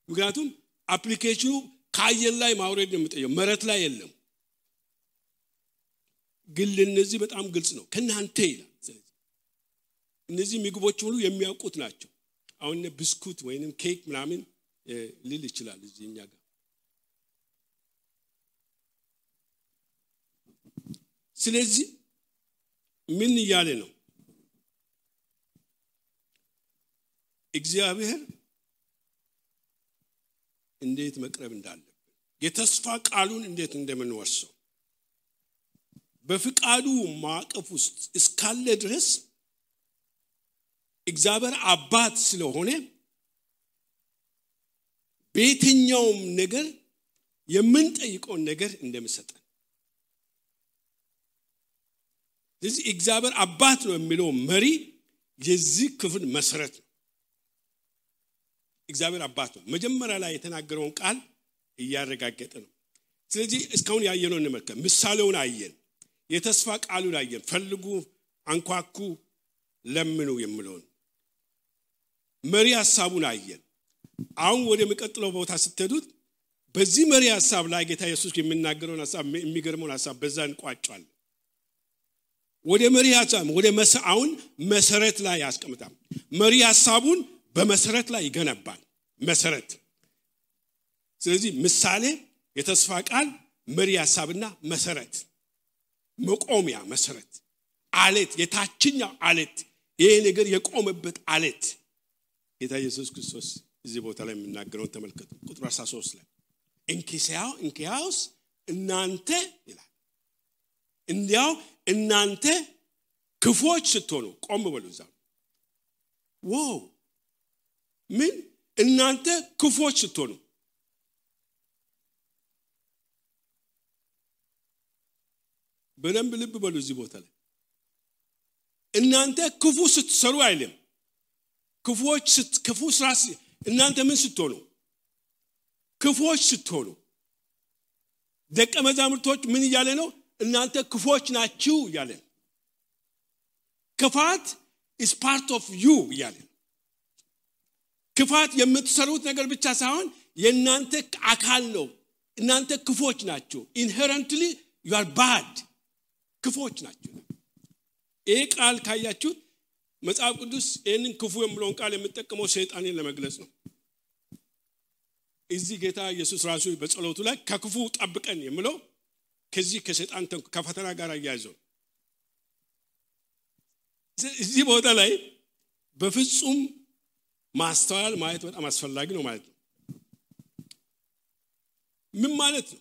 ምክንያቱም application ኡ ከአየር ላይ ማውረድ ነው የምጠየው መሬት ላይ የለም። ግን ለእነዚህ በጣም ግልጽ ነው። ከእናንተ ይላል። እነዚህ ምግቦች ሁሉ የሚያውቁት ናቸው አሁን ብስኩት ወይንም ኬክ ምናምን ልል ይችላል እዚህ እኛ ጋር። ስለዚህ ምን እያለ ነው? እግዚአብሔር እንዴት መቅረብ እንዳለብን የተስፋ ቃሉን እንዴት እንደምንወርሰው በፍቃዱ ማዕቀፍ ውስጥ እስካለ ድረስ እግዚአብሔር አባት ስለሆነ በየትኛውም ነገር የምንጠይቀውን ነገር እንደምሰጠን። ስለዚህ እግዚአብሔር አባት ነው የሚለው መሪ የዚህ ክፍል መሰረት ነው። እግዚአብሔር አባት ነው። መጀመሪያ ላይ የተናገረውን ቃል እያረጋገጠ ነው። ስለዚህ እስካሁን ያየነው እንመልከት። ምሳሌውን አየን። የተስፋ ቃሉን አየን። ፈልጉ አንኳኩ ለምኑ የምለውን መሪ ሀሳቡን አየን። አሁን ወደ የሚቀጥለው ቦታ ስትሄዱት በዚህ መሪ ሀሳብ ላይ ጌታ ኢየሱስ የሚናገረውን ሀሳብ የሚገርመውን ሀሳብ በዛ እንቋጫለን። ወደ መሪ ሀሳብ ወደ አሁን መሰረት ላይ ያስቀምጣል። መሪ ሀሳቡን በመሰረት ላይ ይገነባል። መሰረት። ስለዚህ ምሳሌ የተስፋ ቃል መሪ ሀሳብና መሰረት። መቆሚያ መሰረት። አለት የታችኛው አለት። ይሄ ነገር የቆመበት አለት ጌታ ኢየሱስ ክርስቶስ እዚህ ቦታ ላይ የምናገረውን ተመልከቱ። ቁጥር 13 ላይ እንኪያውስ እናንተ ይላል። እንዲያው እናንተ ክፎች ስትሆኑ ቆም በሉ እዛ ዋው! ምን? እናንተ ክፎች ስትሆኑ። በደንብ ልብ በሉ እዚህ ቦታ ላይ። እናንተ ክፉ ስትሰሩ አይልም ክፉዎች ክፉ ስራ እናንተ ምን ስትሆኑ? ክፎች ስትሆኑ። ደቀ መዛሙርቶች ምን እያለ ነው? እናንተ ክፎች ናችሁ እያለ ክፋት is part of you እያለ ክፋት የምትሰሩት ነገር ብቻ ሳይሆን የእናንተ አካል ነው። እናንተ ክፎች ናችሁ። inherently you are bad ክፎች ናቸው ይህ ቃል ካያችሁት መጽሐፍ ቅዱስ ይህንን ክፉ የምለውን ቃል የምጠቀመው ሰይጣንን ለመግለጽ ነው። እዚህ ጌታ ኢየሱስ ራሱ በጸሎቱ ላይ ከክፉ ጠብቀን የምለው ከዚህ ከሰይጣን ከፈተና ጋር እያያዘው እዚህ ቦታ ላይ በፍጹም ማስተዋል ማየት በጣም አስፈላጊ ነው ማለት ነው። ምን ማለት ነው?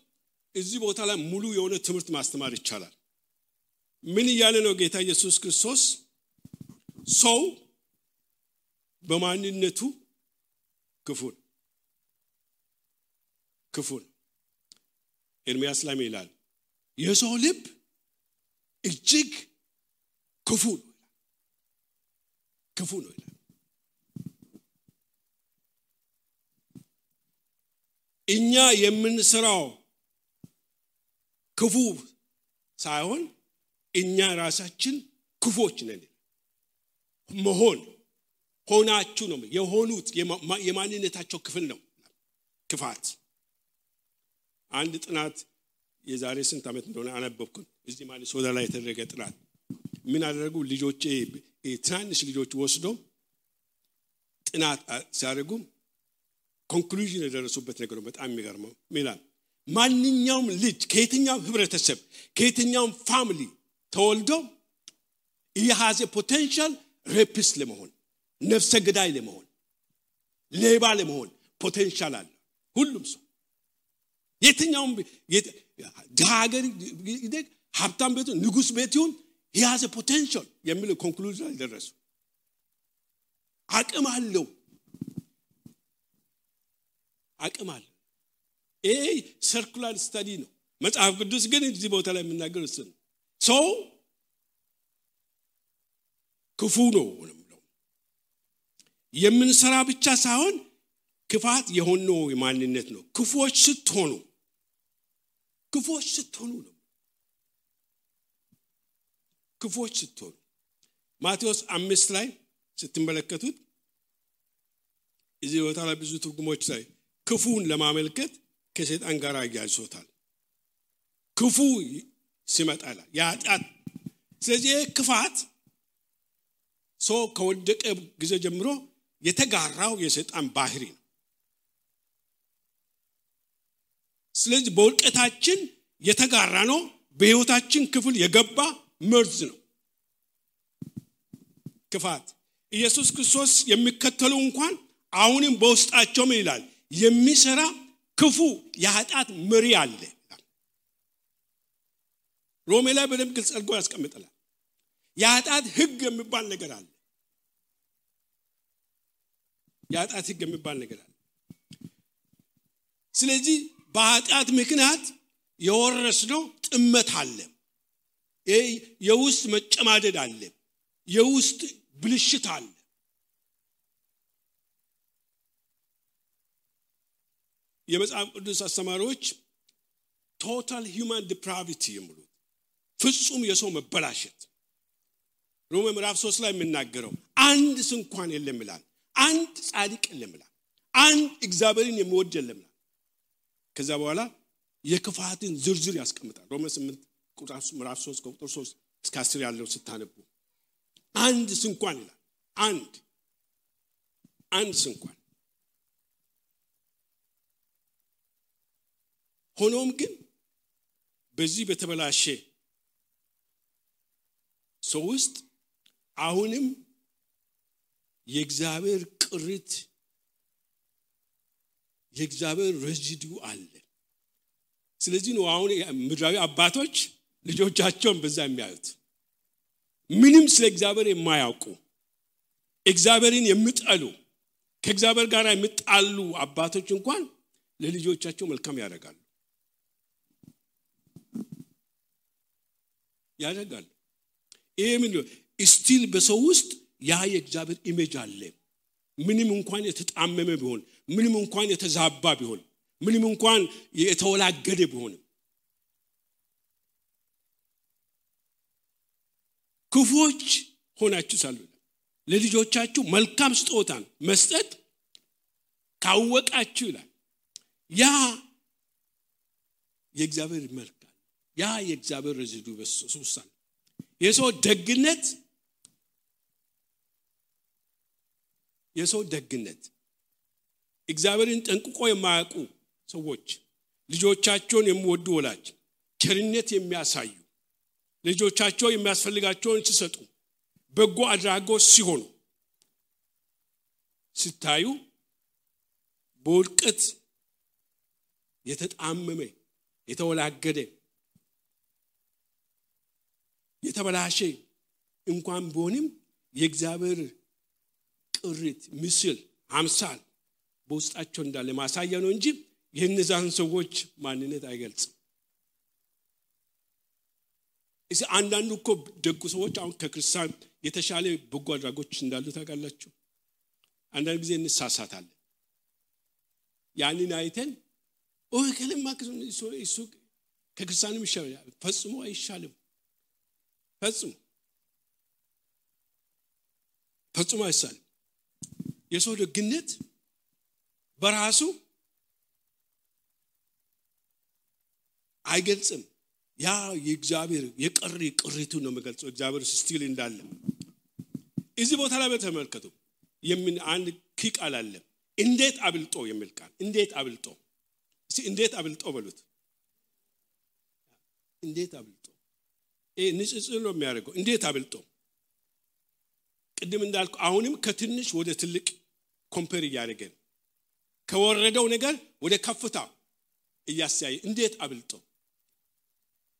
እዚህ ቦታ ላይ ሙሉ የሆነ ትምህርት ማስተማር ይቻላል። ምን እያለ ነው ጌታ ኢየሱስ ክርስቶስ ሰው በማንነቱ ክፉን ክፉን። ኤርሚያስ ላይ ይላል የሰው ልብ እጅግ ክፉ ነው ክፉ ነው ይላል። እኛ የምንሰራው ክፉ ሳይሆን እኛ ራሳችን ክፎች ነን መሆን ሆናችሁ ነው የሆኑት የማንነታቸው ክፍል ነው። ክፋት። አንድ ጥናት የዛሬ ስንት ዓመት እንደሆነ አነበብኩን እዚህ ማኒሶታ ላይ የተደረገ ጥናት። ምን አደረጉ? ልጆች ትናንሽ ልጆች ወስደው ጥናት ሲያደርጉ ኮንክሉዥን የደረሱበት ነገር በጣም የሚገርመው ሚላል ማንኛውም ልጅ ከየትኛውም ህብረተሰብ ከየትኛውም family ተወልዶ የያዘ potential rapist ለመሆን ነፍሰ ገዳይ ለመሆን ሌባ ለመሆን potential አለ። ሁሉም ሰው የትኛውም ድሃ ሀገር ሀብታም ቤቱ ንጉስ ቤት ይሁን የያዘ potential የሚል conclusion ደረሱ አቅም አለው። አቅም አለው። ይሄ secular study ነው። መጽሐፍ ቅዱስ ግን እዚህ ቦታ ላይ የምናገር እሱ ነው። ሰው ክፉ ነው ምለው የምንሰራ ብቻ ሳይሆን ክፋት የሆነው ማንነት ነው። ክፎች ስትሆኑ ክፎች ስትሆኑ ነው። ክፎች ስትሆኑ። ማቴዎስ አምስት ላይ ስትመለከቱት እዚህ ቦታ ላይ ብዙ ትርጉሞች ላይ ክፉን ለማመልከት ከሰይጣን ጋር አያይዞታል ክፉ ሲመጣል የኃጢአት ስለዚህ ክፋት ሰው ከወደቀ ጊዜ ጀምሮ የተጋራው የሰይጣን ባህሪ ነው። ስለዚህ በውድቀታችን የተጋራ ነው። በህይወታችን ክፍል የገባ መርዝ ነው። ክፋት። ኢየሱስ ክርስቶስ የሚከተሉ እንኳን አሁንም በውስጣቸው ምን ይላል? የሚሰራ ክፉ የኃጢአት መሪ አለ ሮሜ ላይ በደንብ ግልጽ አድርጎ ያስቀምጠላል የኃጢአት ህግ የሚባል ነገር አለ። የኃጢአት ህግ የሚባል ነገር አለ። ስለዚህ በኃጢአት ምክንያት የወረስነው ጥመት አለ። የውስጥ መጨማደድ አለ። የውስጥ ብልሽት አለ። የመጽሐፍ ቅዱስ አስተማሪዎች total human depravity የሚሉት ፍጹም የሰው መበላሸት ሮሜ ምዕራፍ ሶስት ላይ የምናገረው አንድ ስንኳ የለም ይላል። አንድ ጻድቅ የለም ይላል። አንድ እግዚአብሔርን የሚወድ የለም ይላል። ከዛ በኋላ የክፋትን ዝርዝር ያስቀምጣል። ሮሜ ስምንት ምዕራፍ ሶስት ከቁጥር ሶስት እስከ አስር ያለው ስታነቡ አንድ ስንኳን ይላል። አንድ አንድ እንኳን ሆኖም ግን በዚህ በተበላሸ ሰው ውስጥ አሁንም የእግዚአብሔር ቅሪት የእግዚአብሔር ረዚዲው አለ። ስለዚህ ነው አሁን ምድራዊ አባቶች ልጆቻቸውን በዛ የሚያዩት። ምንም ስለ እግዚአብሔር የማያውቁ እግዚአብሔርን የሚጠሉ ከእግዚአብሔር ጋር የሚጣሉ አባቶች እንኳን ለልጆቻቸው መልካም ያደርጋሉ። ያደርጋሉ። ይሄ ምን still በሰው ውስጥ ያ የእግዚአብሔር image አለ። ምንም እንኳን የተጣመመ ቢሆን ምንም እንኳን የተዛባ ቢሆን ምንም እንኳን የተወላገደ ቢሆንም ክፉዎች ሆናችሁ ሳሉ ለልጆቻችሁ መልካም ስጦታን መስጠት ካወቃችሁ ይላል። ያ የእግዚአብሔር መልካም ያ የእግዚአብሔር ረዚዱ በሱሳል የሰው ደግነት የሰው ደግነት እግዚአብሔርን ጠንቅቆ የማያውቁ ሰዎች ልጆቻቸውን የሚወዱ ወላጅ ቸርነት የሚያሳዩ ልጆቻቸው የሚያስፈልጋቸውን ሲሰጡ በጎ አድራጎት ሲሆኑ ስታዩ በውድቀት የተጣመመ የተወላገደ የተበላሸ እንኳን ቢሆንም የእግዚአብሔር ቅሪት ምስል አምሳል በውስጣቸው እንዳለ ማሳያ ነው እንጂ የእነዛን ሰዎች ማንነት አይገልጽም። እዚ አንዳንዱ እኮ ደጉ ሰዎች አሁን ከክርስቲያን የተሻለ በጎ አድራጎች እንዳሉ ታውቃላችሁ? አንዳንድ ጊዜ እንሳሳታለን። ያንን አይተን ከልማ እሱ ከክርስቲያንም ይሻላል። ፈጽሞ አይሻልም። ፈጽሞ ፈጽሞ አይሳልም የሰው ደግነት በራሱ አይገልጽም። ያ የእግዚአብሔር የቀሪ ቅሪቱ ነው የሚገልጸው እግዚአብሔር still እንዳለ እዚህ ቦታ ላይ በተመልከቱ። የምን አንድ key ቃል አለ። እንዴት አብልጦ የሚል ቃል። እንዴት አብልጦ? እንዴት አብልጦ በሉት። እንዴት አብልጦ? ንጽጽር ነው የሚያደርገው። እንዴት አብልጦ ቅድም እንዳልኩ አሁንም ከትንሽ ወደ ትልቅ compare እያደረገ ከወረደው ነገር ወደ ከፍታ እያስተያየ እንዴት አብልጦ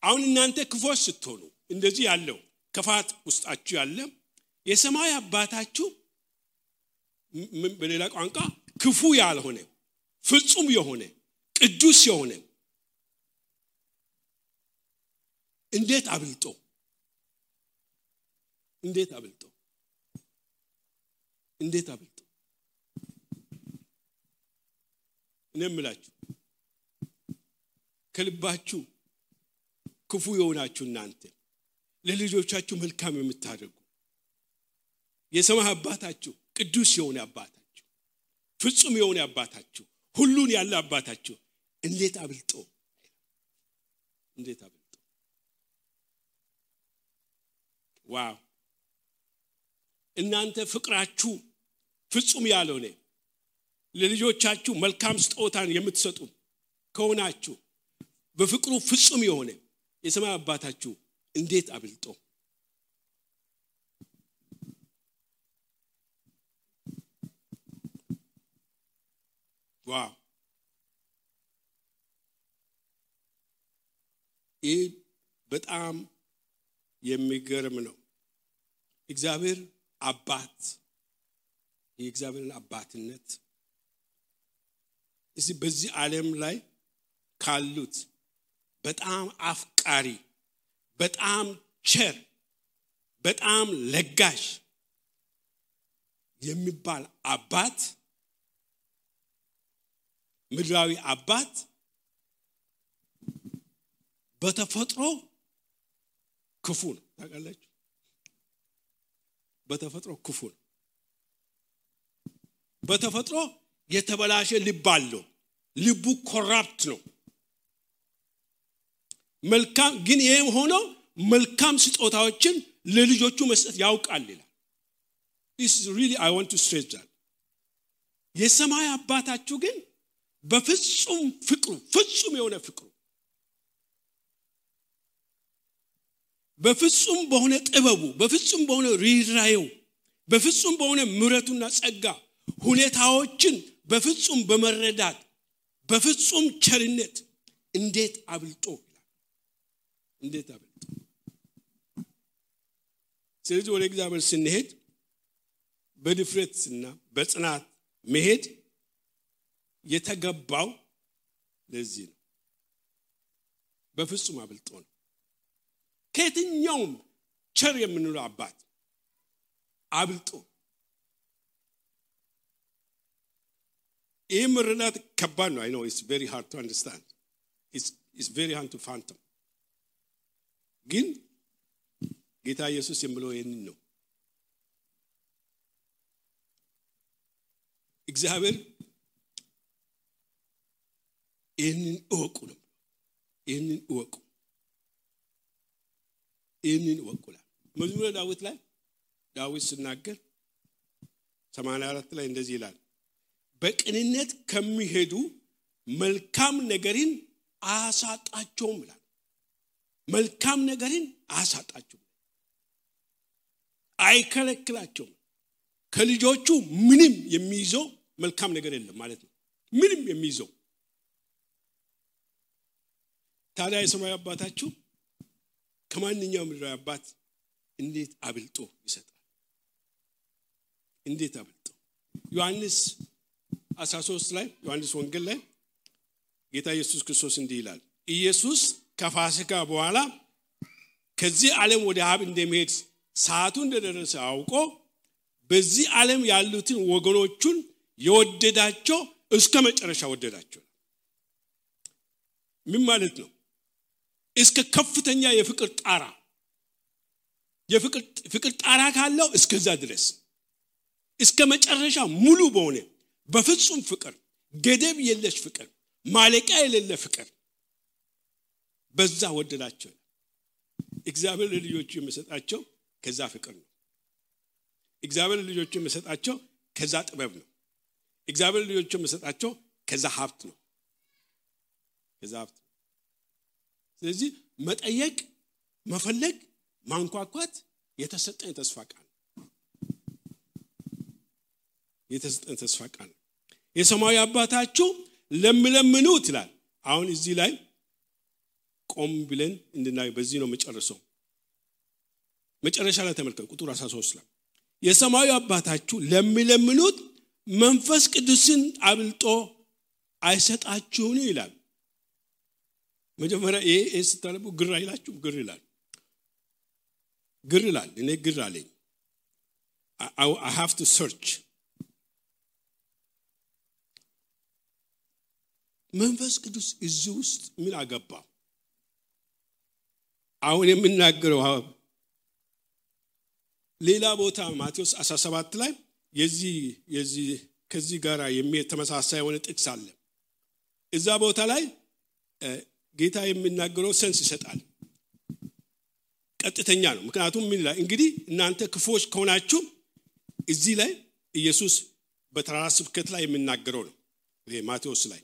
አሁን እናንተ ክፎች ስትሆኑ እንደዚህ ያለው ክፋት ውስጣችሁ ያለ የሰማይ አባታችሁ በሌላ ቋንቋ ክፉ ያልሆነ ፍጹም የሆነ ቅዱስ የሆነ እንዴት አብልጦ እንዴት አብልጦ እንዴት አብልጦ እኔ የምላችሁ ከልባችሁ ክፉ የሆናችሁ እናንተ ለልጆቻችሁ መልካም የምታደርጉ የሰማይ አባታችሁ ቅዱስ የሆነ አባታችሁ ፍጹም የሆነ አባታችሁ ሁሉን ያለ አባታችሁ እንዴት አብልጦ? እንዴት አብልጦ? Wow! እናንተ ፍቅራችሁ ፍጹም ያልሆነ ለልጆቻችሁ መልካም ስጦታን የምትሰጡ ከሆናችሁ በፍቅሩ ፍጹም የሆነ የሰማይ አባታችሁ እንዴት አብልጦ? Wow! ይህ በጣም የሚገርም ነው። እግዚአብሔር አባት የእግዚአብሔርን አባትነት እዚህ በዚህ ዓለም ላይ ካሉት በጣም አፍቃሪ በጣም ቸር በጣም ለጋሽ የሚባል አባት ምድራዊ አባት በተፈጥሮ ክፉ ነው። ታውቃላችሁ? በተፈጥሮ ክፉ ነው በተፈጥሮ የተበላሸ ልብ አለው። ልቡ ኮራፕት ነው። መልካም ግን ይህም ሆኖ መልካም ስጦታዎችን ለልጆቹ መስጠት ያውቃል ይላል። የሰማይ አባታችሁ ግን በፍጹም ፍቅሩ ፍጹም የሆነ ፍቅሩ በፍጹም በሆነ ጥበቡ በፍጹም በሆነ ሪራየው በፍጹም በሆነ ምረቱና ጸጋ ሁኔታዎችን በፍጹም በመረዳት በፍጹም ቸርነት እንዴት አብልጦ እንዴት አብልጦ? ስለዚህ ወደ እግዚአብሔር ስንሄድ በድፍረትና በጽናት መሄድ የተገባው ለዚህ ነው። በፍጹም አብልጦ ነው። ከየትኛውም ቸር የምንለው አባት አብልጦ ይህ መረዳት ከባድ ነው. አይ ነው it's very hard to understand it's very hard to fathom ግን ጌታ ኢየሱስ የምለው ይህንን ነው። እግዚአብሔር ይህንን እወቁ ነው። ይህንን እወቁ። ይህንን እወቁላል መዝሙረ ዳዊት ላይ ዳዊት ስናገር 84 ላይ እንደዚህ ይላል በቅንነት ከሚሄዱ መልካም ነገርን አያሳጣቸውም ይላል። መልካም ነገርን አያሳጣቸውም። አይከለክላቸውም። ከልጆቹ ምንም የሚይዘው መልካም ነገር የለም ማለት ነው። ምንም የሚይዘው። ታዲያ የሰማይ አባታችሁ ከማንኛውም ምድራዊ አባት እንዴት አብልጦ ይሰጣል? እንዴት አብልጦ? ዮሐንስ 13 ላይ ዮሐንስ ወንጌል ላይ ጌታ ኢየሱስ ክርስቶስ እንዲህ ይላል ኢየሱስ ከፋሲካ በኋላ ከዚህ ዓለም ወደ አብ እንደሚሄድ ሰዓቱ እንደደረሰ አውቆ በዚህ ዓለም ያሉትን ወገኖቹን የወደዳቸው እስከ መጨረሻ ወደዳቸው። ምን ማለት ነው? እስከ ከፍተኛ የፍቅር ጣራ የፍቅር ጣራ ካለው እስከዛ ድረስ እስከ መጨረሻ ሙሉ በሆነ በፍጹም ፍቅር ገደብ የለሽ ፍቅር ማለቂያ የሌለ ፍቅር በዛ ወደዳቸው እግዚአብሔር ለልጆቹ የሚሰጣቸው ከዛ ፍቅር ነው። እግዚአብሔር ለልጆቹ የሚሰጣቸው ከዛ ጥበብ ነው። እግዚአብሔር ለልጆቹ የሚሰጣቸው ከዛ ሀብት ነው። ከዛ ሀብት ነው። ስለዚህ መጠየቅ መፈለግ ማንኳኳት የተሰጠን ተስፋ ቃል የተሰጠን ተስፋ ቃል የሰማያዊ አባታችሁ ለምለምኑት ይላል። አሁን እዚህ ላይ ቆም ብለን እንድናየው። በዚህ ነው መጨረሰው መጨረሻ ላይ ተመልከቱ። ቁጥር 13 ላይ የሰማያዊ አባታችሁ ለሚለምኑት መንፈስ ቅዱስን አብልጦ አይሰጣችሁን ይላል። መጀመሪያ ይሄ ስታነቡ ግር አይላችሁ ግር ይላል። ግር ይላል። እኔ ግር አለኝ። I have to search መንፈስ ቅዱስ እዚህ ውስጥ ምን አገባ? አሁን የምናገረው ሌላ ቦታ ማቴዎስ 17 ላይ የዚህ የዚህ ከዚህ ጋር ተመሳሳይ የሆነ ጥቅስ አለ። እዛ ቦታ ላይ ጌታ የሚናገረው ሰንስ ይሰጣል። ቀጥተኛ ነው። ምክንያቱም ምን ይላል? እንግዲህ እናንተ ክፎች ከሆናችሁ እዚህ ላይ ኢየሱስ በተራራ ስብከት ላይ የሚናገረው ነው። ማቴዎስ ላይ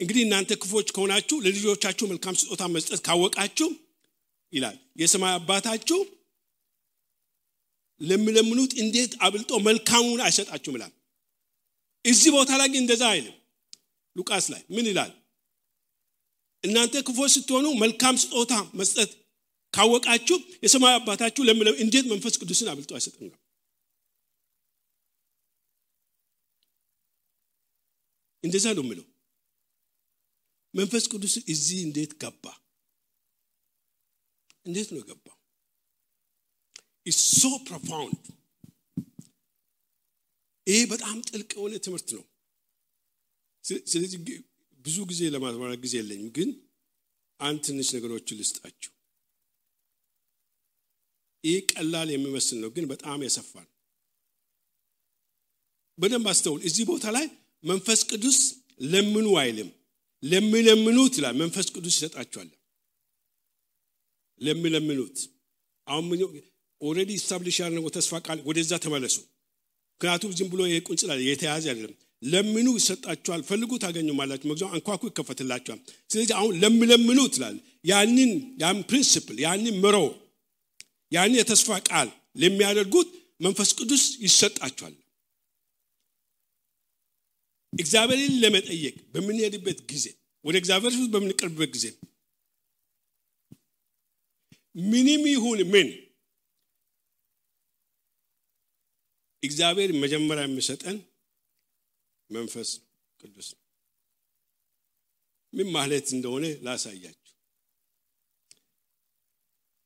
እንግዲህ እናንተ ክፎች ከሆናችሁ ለልጆቻችሁ መልካም ስጦታ መስጠት ካወቃችሁ ይላል የሰማይ አባታችሁ ለሚለምኑት እንዴት አብልጦ መልካሙን አይሰጣችሁም ይላል። እዚህ ቦታ ላይ ግን እንደዛ አይልም። ሉቃስ ላይ ምን ይላል? እናንተ ክፎች ስትሆኑ መልካም ስጦታ መስጠት ካወቃችሁ የሰማይ አባታችሁ ለምለም እንዴት መንፈስ ቅዱስን አብልጦ አይሰጥም ነው እንደዛ ነው የምለው መንፈስ ቅዱስ እዚህ እንዴት ገባ? እንዴት ነው የገባው? is so profound ይሄ በጣም ጥልቅ የሆነ ትምህርት ነው። ስለዚህ ብዙ ጊዜ ለማስተማር ጊዜ የለኝም ግን አንድ ትንሽ ነገሮችን ልስጣችሁ። ይህ ቀላል የሚመስል ነው ግን በጣም የሰፋ ነው። በደንብ አስተውል። እዚህ ቦታ ላይ መንፈስ ቅዱስ ለምኑ አይልም ለሚለምኑት ይላል። መንፈስ ቅዱስ ይሰጣቸዋል። ለሚለምኑት አሁን already establish ያደረገው ተስፋ ቃል ወደዛ ተመለሱ። ምክንያቱም ዝም ብሎ ቁንጽል የተያዘ አይደለም። ለምኑ ይሰጣችኋል ፈልጉ ታገኙማላችሁ መግዛው አንኳኩ ይከፈትላችኋል ስለዚህ አሁን ለምለምኑ ትላል ያንን ያን principle ያንን ምሮ ያንን የተስፋ ቃል ለሚያደርጉት መንፈስ ቅዱስ ይሰጣችኋል እግዚአብሔርን ለመጠየቅ በምንሄድበት ጊዜ ወደ እግዚአብሔር ፊት በምንቀርብበት ጊዜ ምንም ይሁን ምን እግዚአብሔር መጀመሪያ የሚሰጠን መንፈስ ቅዱስ ነው። ምን ማለት እንደሆነ ላሳያችሁ።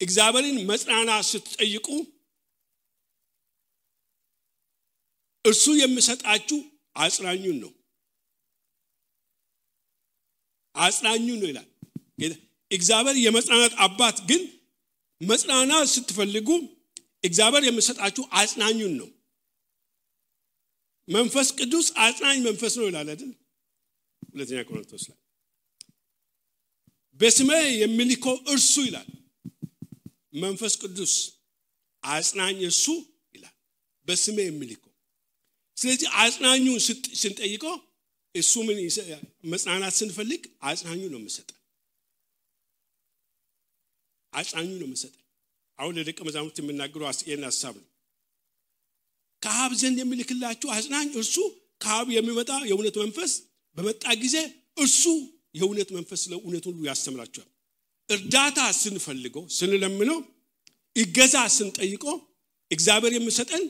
እግዚአብሔርን መጽናናት ስትጠይቁ እርሱ የሚሰጣችሁ አጽናኙን ነው። አጽናኙን ነው ይላል እግዚአብሔር የመጽናናት አባት ግን መጽናናት ስትፈልጉ እግዚአብሔር የሚሰጣችሁ አጽናኙን ነው። መንፈስ ቅዱስ አጽናኝ መንፈስ ነው ይላል አይደል? ሁለተኛ ቆሮንቶስ ላይ በስሜ የሚልከው እርሱ ይላል። መንፈስ ቅዱስ አጽናኝ እርሱ ይላል። በስሜ የሚልከው ስለዚህ አጽናኙን ስንጠይቀው እሱ ምን መጽናናት ስንፈልግ አጽናኙ ነው የምሰጠን። አጽናኙ ነው የምሰጠን። አሁን ለደቀ መዛሙርት የምናገረው ይህን ሀሳብ ነው። ከአብ ዘንድ የሚልክላችሁ አጽናኝ እርሱ ከአብ የሚመጣ የእውነት መንፈስ በመጣ ጊዜ እርሱ የእውነት መንፈስ ስለ እውነት ሁሉ ያስተምራቸዋል። እርዳታ ስንፈልገው ስንለምነው ይገዛ ስንጠይቀው እግዚአብሔር የሚሰጠን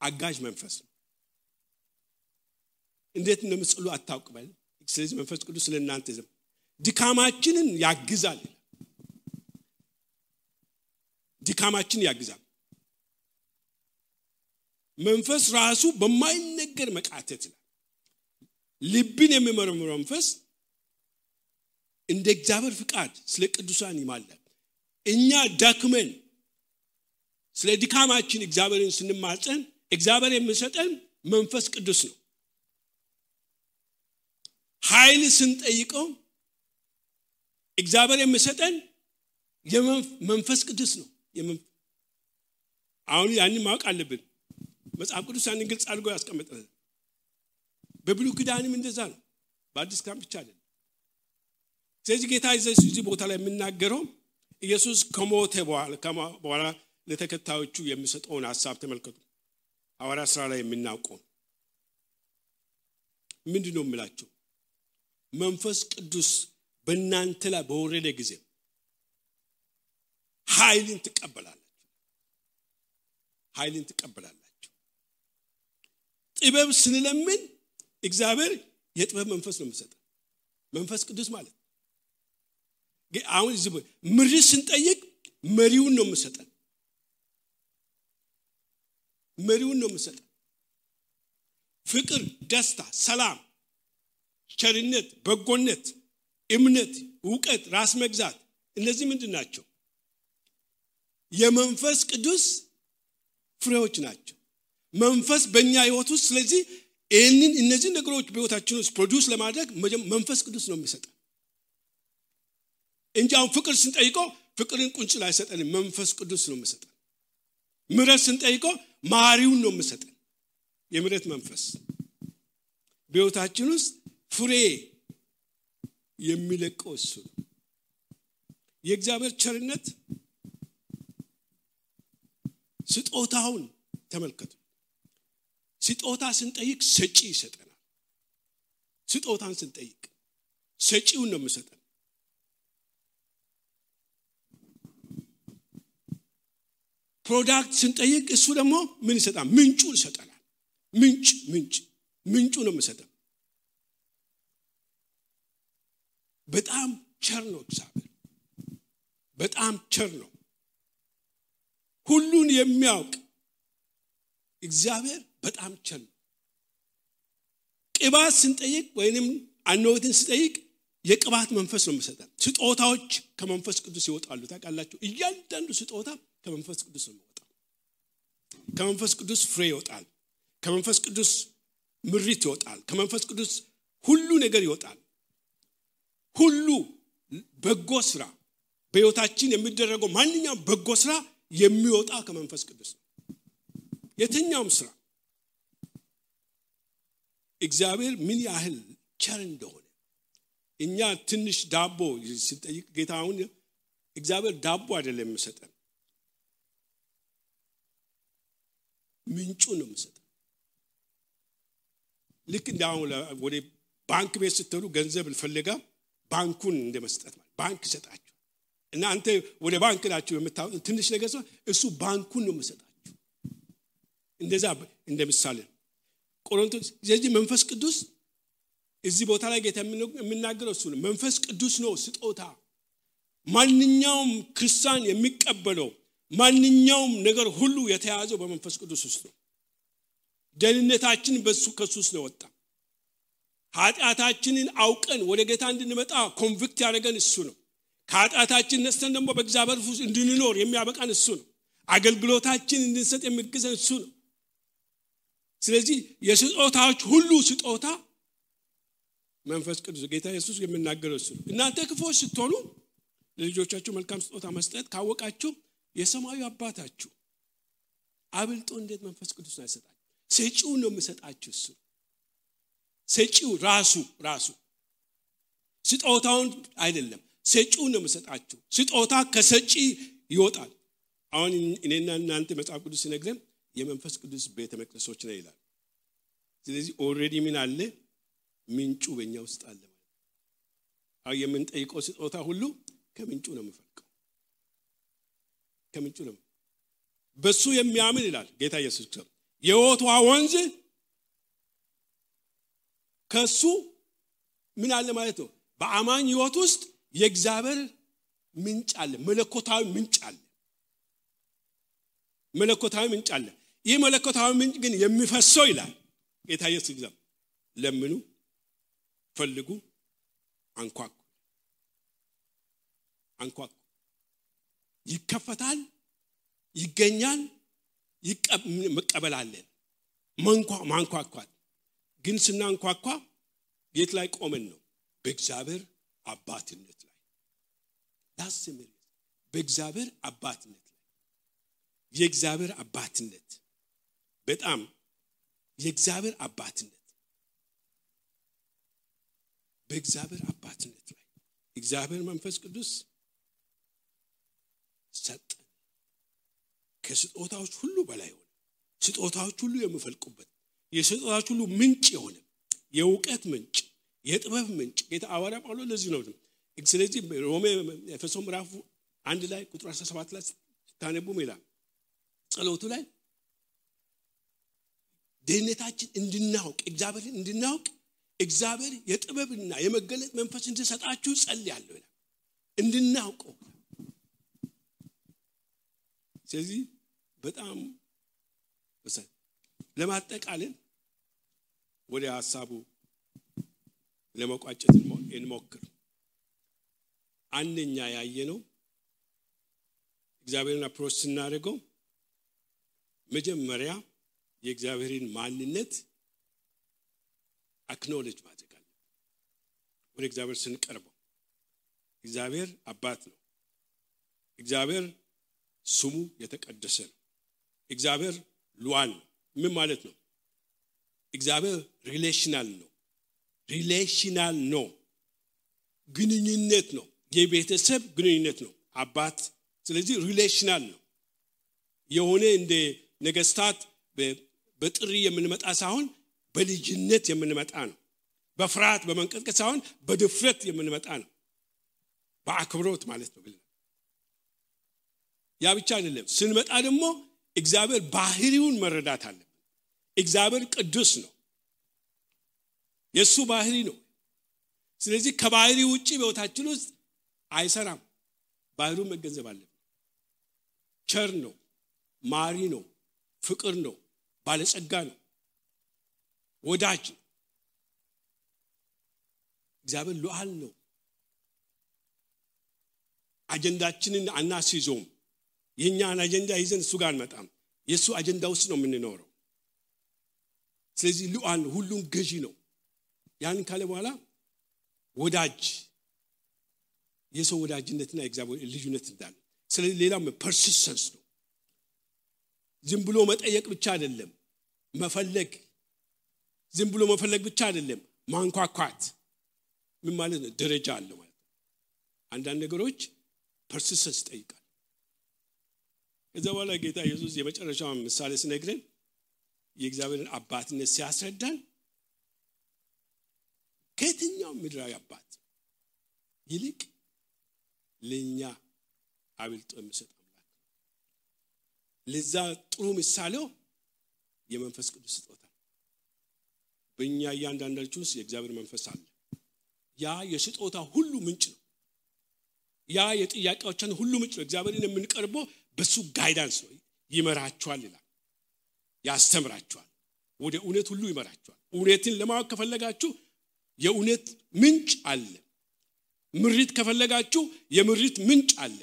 አጋዥ መንፈስ ነው። እንዴት እንደምትጸሉ አታውቅበል ስለዚህ መንፈስ ቅዱስ ስለ እናንተ ዘም ድካማችንን ያግዛል። ድካማችንን ያግዛል። መንፈስ ራሱ በማይነገር መቃተት ይላል። ልብን የሚመረምረው መንፈስ እንደ እግዚአብሔር ፍቃድ ስለ ቅዱሳን ይማላል። እኛ ዳክመን ስለ ድካማችን እግዚአብሔርን ስንማጸን እግዚአብሔር የሚሰጠን መንፈስ ቅዱስ ነው። ኃይል ስንጠይቀው እግዚአብሔር የሚሰጠን መንፈስ ቅዱስ ነው። አሁን ያንን ማወቅ አለብን። መጽሐፍ ቅዱስ ያንን ግልጽ አድርጎ ያስቀምጠል። በብሉ ክዳንም እንደዛ ነው። በአዲስ ካም ብቻ አይደለም። ስለዚህ ጌታ እዚህ ቦታ ላይ የምናገረው ኢየሱስ ከሞተ በኋላ ለተከታዮቹ የሚሰጠውን ሀሳብ ተመልከቱ ሐዋርያ ስራ ላይ የምናውቀው ምንድ ነው የምላቸው መንፈስ ቅዱስ በእናንተ ላይ በወረደ ጊዜ ኃይልን ትቀበላላችሁ። ኃይልን ትቀበላላችሁ። ጥበብ ስንለምን እግዚአብሔር የጥበብ መንፈስ ነው የምሰጠ መንፈስ ቅዱስ ማለት አሁን ምሪ ስንጠይቅ መሪውን ነው የምሰጠን መሪውን ነው የምሰጠን ፍቅር ደስታ ሰላም ቸርነት በጎነት እምነት እውቀት ራስ መግዛት እነዚህ ምንድን ናቸው? የመንፈስ ቅዱስ ፍሬዎች ናቸው። መንፈስ በእኛ ህይወት ውስጥ ስለዚህ ይህንን እነዚህ ነገሮች በህይወታችን ውስጥ produce ለማድረግ መንፈስ ቅዱስ ነው የሚሰጠን። እንጂ አሁን ፍቅር ስንጠይቀው ፍቅርን ቁንጽል አይሰጠንም መንፈስ ቅዱስ ነው የምሰጠን ምሪት ስንጠይቀው መሪውን ነው የምሰጠን። የምሪት መንፈስ በህይወታችን ውስጥ ፍሬ የሚለቀው እሱ የእግዚአብሔር ቸርነት ስጦታውን ተመልከቱ። ስጦታ ስንጠይቅ ሰጪ ይሰጠናል። ስጦታን ስንጠይቅ ሰጪውን ነው የምሰጠን product ስንጠይቅ እሱ ደግሞ ምን ይሰጣል? ምንጩ ይሰጠናል። ምንጭ ምንጭ ምንጩ ነው የምሰጠን በጣም ቸር ነው እግዚአብሔር። በጣም ቸር ነው። ሁሉን የሚያውቅ እግዚአብሔር በጣም ቸር ነው። ቅባት ስንጠይቅ ወይንም አነወትን ስጠይቅ የቅባት መንፈስ ነው የምሰጠን ስጦታዎች ከመንፈስ ቅዱስ ይወጣሉ። ታውቃላችሁ? እያንዳንዱ ስጦታ ከመንፈስ ቅዱስ ነው የሚወጣው። ከመንፈስ ቅዱስ ፍሬ ይወጣል። ከመንፈስ ቅዱስ ምሪት ይወጣል። ከመንፈስ ቅዱስ ሁሉ ነገር ይወጣል። ሁሉ በጎ ስራ በህይወታችን የሚደረገው ማንኛውም በጎ ስራ የሚወጣ ከመንፈስ ቅዱስ ነው። የትኛውም ስራ እግዚአብሔር ምን ያህል ቸር እንደሆነ እኛ ትንሽ ዳቦ ስንጠይቅ ጌታ አሁን እግዚአብሔር ዳቦ አይደለም የምሰጠን ምንጩ ነው የምሰጠን ልክ እንደ ወደ ባንክ ቤት ስትሄዱ ገንዘብ ልፈልጋ ባንኩን እንደ መስጠት ባንክ ይሰጣችሁ እና አንተ ወደ ባንክ ናቸው የምታወጡት ትንሽ ነገር ሰው እሱ ባንኩን ነው የምሰጣችሁ። እንደዛ እንደ ቆሮንቶስ ስለዚህ መንፈስ ቅዱስ እዚህ ቦታ ላይ ጌታ የምናገረው እሱ ነው። መንፈስ ቅዱስ ነው ስጦታ። ማንኛውም ክርስቲያን የሚቀበለው ማንኛውም ነገር ሁሉ የተያዘው በመንፈስ ቅዱስ ውስጥ ነው። ደህንነታችን በሱ ከሱ ውስጥ ነው ወጣ ኃጢአታችንን አውቀን ወደ ጌታ እንድንመጣ ኮንቪክት ያደረገን እሱ ነው። ከኃጢአታችን ነስተን ደግሞ በእግዚአብሔር ውስጥ እንድንኖር የሚያበቃን እሱ ነው። አገልግሎታችን እንድንሰጥ የሚግዘን እሱ ነው። ስለዚህ የስጦታዎች ሁሉ ስጦታ መንፈስ ቅዱስ ጌታ ኢየሱስ የምናገረው እሱ ነው። እናንተ ክፎች ስትሆኑ ለልጆቻችሁ መልካም ስጦታ መስጠት ካወቃችሁ የሰማዩ አባታችሁ አብልጦ እንዴት መንፈስ ቅዱስ አይሰጣችሁ? ሰጪው ነው የምሰጣችሁ እሱ። ሰጪው ራሱ ራሱ ስጦታውን አይደለም ሰጪው ነው የምሰጣችሁ። ስጦታ ከሰጪ ይወጣል። አሁን እኔና እናንተ መጽሐፍ ቅዱስ ሲነግረን የመንፈስ ቅዱስ ቤተ መቅደሶች ነው ይላል። ስለዚህ already ምን አለ? ምንጩ በእኛ ውስጥ አለ አሁን የምንጠይቀው ስጦታ ሁሉ ከምንጩ ነው የምፈልቀው ከምንጩ ነው በሱ የሚያምን ይላል ጌታ ኢየሱስ ክርስቶስ። የህይወት ወንዝ ከሱ ምን አለ ማለት ነው? በአማኝ ህይወት ውስጥ የእግዚአብሔር ምንጭ አለ መለኮታዊ ምንጭ አለ። መለኮታዊ ምንጭ አለ። ይህ መለኮታዊ ምንጭ ግን የሚፈሰው ይላል ጌታ ኢየሱስ እግዚአብሔር ለምኑ? ፈልጉ አንኳኩ አንኳኩ ይከፈታል ይገኛል መቀበላለን ማንኳኳት። ግን ስናንኳኳ የት ላይ ቆመን ነው። በእግዚአብሔር አባትነት ላይ። ዳስምር በእግዚአብሔር አባትነት ላይ። የእግዚአብሔር አባትነት። በጣም የእግዚአብሔር አባትነት። በእግዚአብሔር አባትነት ላይ። እግዚአብሔር መንፈስ ቅዱስ ሰጠን ከስጦታዎች ሁሉ በላይ ሆነ። ስጦታዎች ሁሉ የሚፈልቁበት የስጦታዎች ሁሉ ምንጭ የሆነ የእውቀት ምንጭ የጥበብ ምንጭ። ጌታ ሐዋርያ ጳውሎስ ለዚህ ነው ስለዚህ ሮሜ ኤፌሶ ምዕራፍ አንድ ላይ ቁጥር 17 ላይ ስታነቡም ይላል ጸሎቱ ላይ ደህንነታችን እንድናውቅ እግዚአብሔርን እንድናውቅ እግዚአብሔር የጥበብና የመገለጥ መንፈስ እንድሰጣችሁ ጸልያለሁ ይላል። እንድናውቀው ስለዚህ በጣም ለማጠቃለል ወደ ሀሳቡ ለመቋጨት እንሞክር። አንደኛ ያየ ነው እግዚአብሔርን approach ስናደርገው መጀመሪያ የእግዚአብሔርን ማንነት acknowledge ማድረግ አለ ወደ እግዚአብሔር ስንቀርበው እግዚአብሔር አባት ነው። እግዚአብሔር ስሙ የተቀደሰ ነው። እግዚአብሔር ነው። ምን ማለት ነው? እግዚአብሔር relational ነው። relational ነው። ግንኙነት ነው። የቤተሰብ ግንኙነት ነው። አባት ስለዚህ relational ነው። የሆነ እንደ ነገስታት በጥሪ የምንመጣ ሳይሆን በልጅነት የምንመጣ ነው። በፍርሃት በመንቀጥቀጥ ሳይሆን በድፍረት የምንመጣ ነው። በአክብሮት ማለት ነው። ብለን ያ ብቻ አይደለም። ስንመጣ ደግሞ እግዚአብሔር ባህሪውን መረዳት አለብን። እግዚአብሔር ቅዱስ ነው። የእሱ ባህሪ ነው። ስለዚህ ከባህሪ ውጭ በህይወታችን ውስጥ አይሰራም። ባህሪውን መገንዘብ አለብን። ቸር ነው። ማሪ ነው። ፍቅር ነው። ባለጸጋ ነው። ወዳጅ ነው። እግዚአብሔር ሉዓል ነው። አጀንዳችንን አናስይዘውም የእኛን አጀንዳ ይዘን እሱ ጋር አንመጣም። የእሱ አጀንዳ ውስጥ ነው የምንኖረው። ስለዚህ ሉዓል ሁሉም ገዢ ነው። ያን ካለ በኋላ ወዳጅ የሰው ወዳጅነትና የእግዚአብሔር ልዩነት እንዳለ። ስለዚህ ሌላም persistence ነው። ዝም ብሎ መጠየቅ ብቻ አይደለም መፈለግ ዝም ብሎ መፈለግ ብቻ አይደለም ማንኳኳት። ምን ማለት ነው? ደረጃ አለ ማለት አንዳንድ ነገሮች persistence ይጠይቃል ከዛ በኋላ ጌታ ኢየሱስ የመጨረሻውን ምሳሌ ሲነግረን የእግዚአብሔርን አባትነት ሲያስረዳን ከየትኛው ምድራዊ አባት ይልቅ ለእኛ አብልጦ የሚሰጥ አምላክ ለዛ ጥሩ ምሳሌው የመንፈስ ቅዱስ ስጦታ በእኛ እያንዳንዳችን ውስጥ የእግዚአብሔር መንፈስ አለ። ያ የስጦታ ሁሉ ምንጭ ነው። ያ የጥያቄዎችን ሁሉ ምንጭ ነው። እግዚአብሔርን የምንቀርበው በሱ ጋይዳንስ ይመራችኋል ይላል። ያስተምራችኋል። ወደ እውነት ሁሉ ይመራችኋል። እውነትን ለማወቅ ከፈለጋችሁ የእውነት ምንጭ አለ። ምሪት ከፈለጋችሁ የምሪት ምንጭ አለ።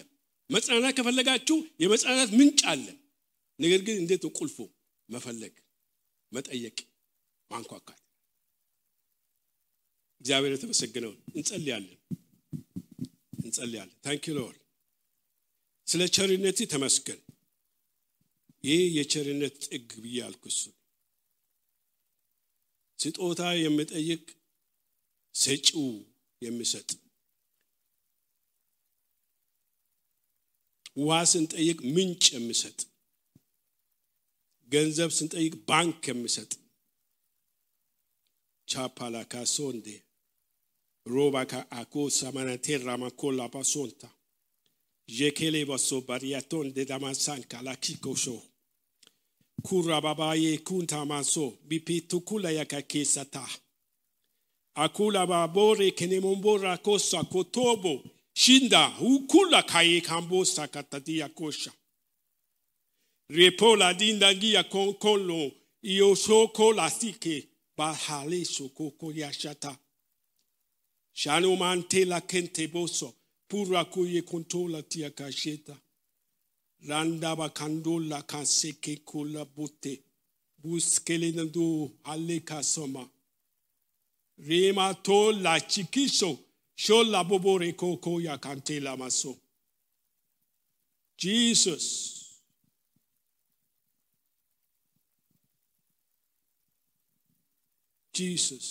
መጽናናት ከፈለጋችሁ የመጽናናት ምንጭ አለ። ነገር ግን እንዴት ቁልፉ? መፈለግ መጠየቅ ማንኳኳት። እግዚአብሔር የተመሰገነውን እንጸልያለን። እንጸልያለን። thank Lord ስለ ቸርነት ተመስገን። ይህ የቸርነት ጥግ ብዬ አልኩ እሱ ስጦታ የሚጠይቅ ሰጪው የሚሰጥ ውሃ ስንጠይቅ ምንጭ የሚሰጥ ገንዘብ ስንጠይቅ ባንክ የሚሰጥ ቻፓላካ ሶንዴ ሮባካ አኮ ሳማናቴራ ማኮላ ባሶንታ jekele baso bariaton de damasan kalakikosho kurababaye kuntamaso bipitukula yakakesata akula babore kenemombora kosa kotobo shinda hukula kaye kambosa katadia kosha. Repola dindagi ya konkolo iosoko lasike bahale sokoko yashata shanumantela kente boso pura kuye contola tia kasheta randa ba kandola kaseke kula bote buskele ndu ale kasoma rema to la chikiso shola bobore koko ya kantela maso Jesus ጂሰስ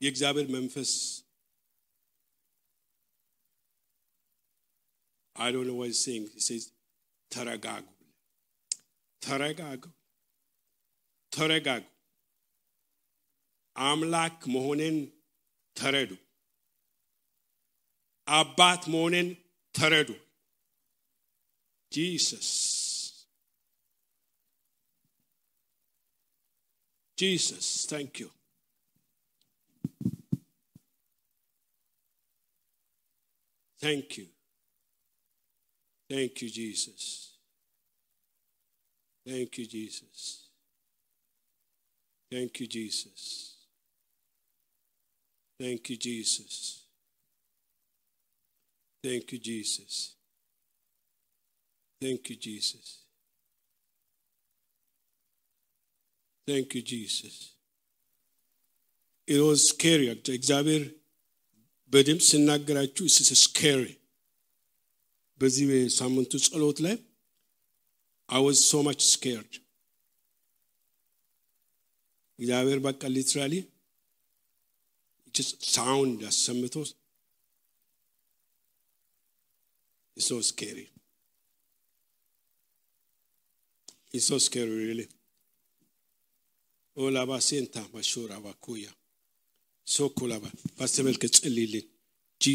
የእግዚአብሔር መንፈስ I don't know what he's saying. He says, ተረጋጉ ተረጋጉ ተረጋጉ አምላክ መሆኔን ተረዱ አባት መሆኔን ተረዱ ጂሰስ Jesus, thank you. Thank you. Thank you, Jesus. Thank you, Jesus. Thank you, Jesus. Thank you, Jesus. Thank you, Jesus. Thank you, Jesus. Thank you, Jesus. It was scary. እግዚአብሔር በድምፅ ስናገራችሁ ስ ስካሪ በዚህ ሳምንቱ ጸሎት ላይ I was so much scared. እግዚአብሔር በቃ ሊትራሊ ሳውንድ አሰምቶ It's so scary. It's so scary, really. ኦላባ ሴንታ ማሾራ ባኩያ ሶኮላባ ባስተመልከ ጸልይልን ጂ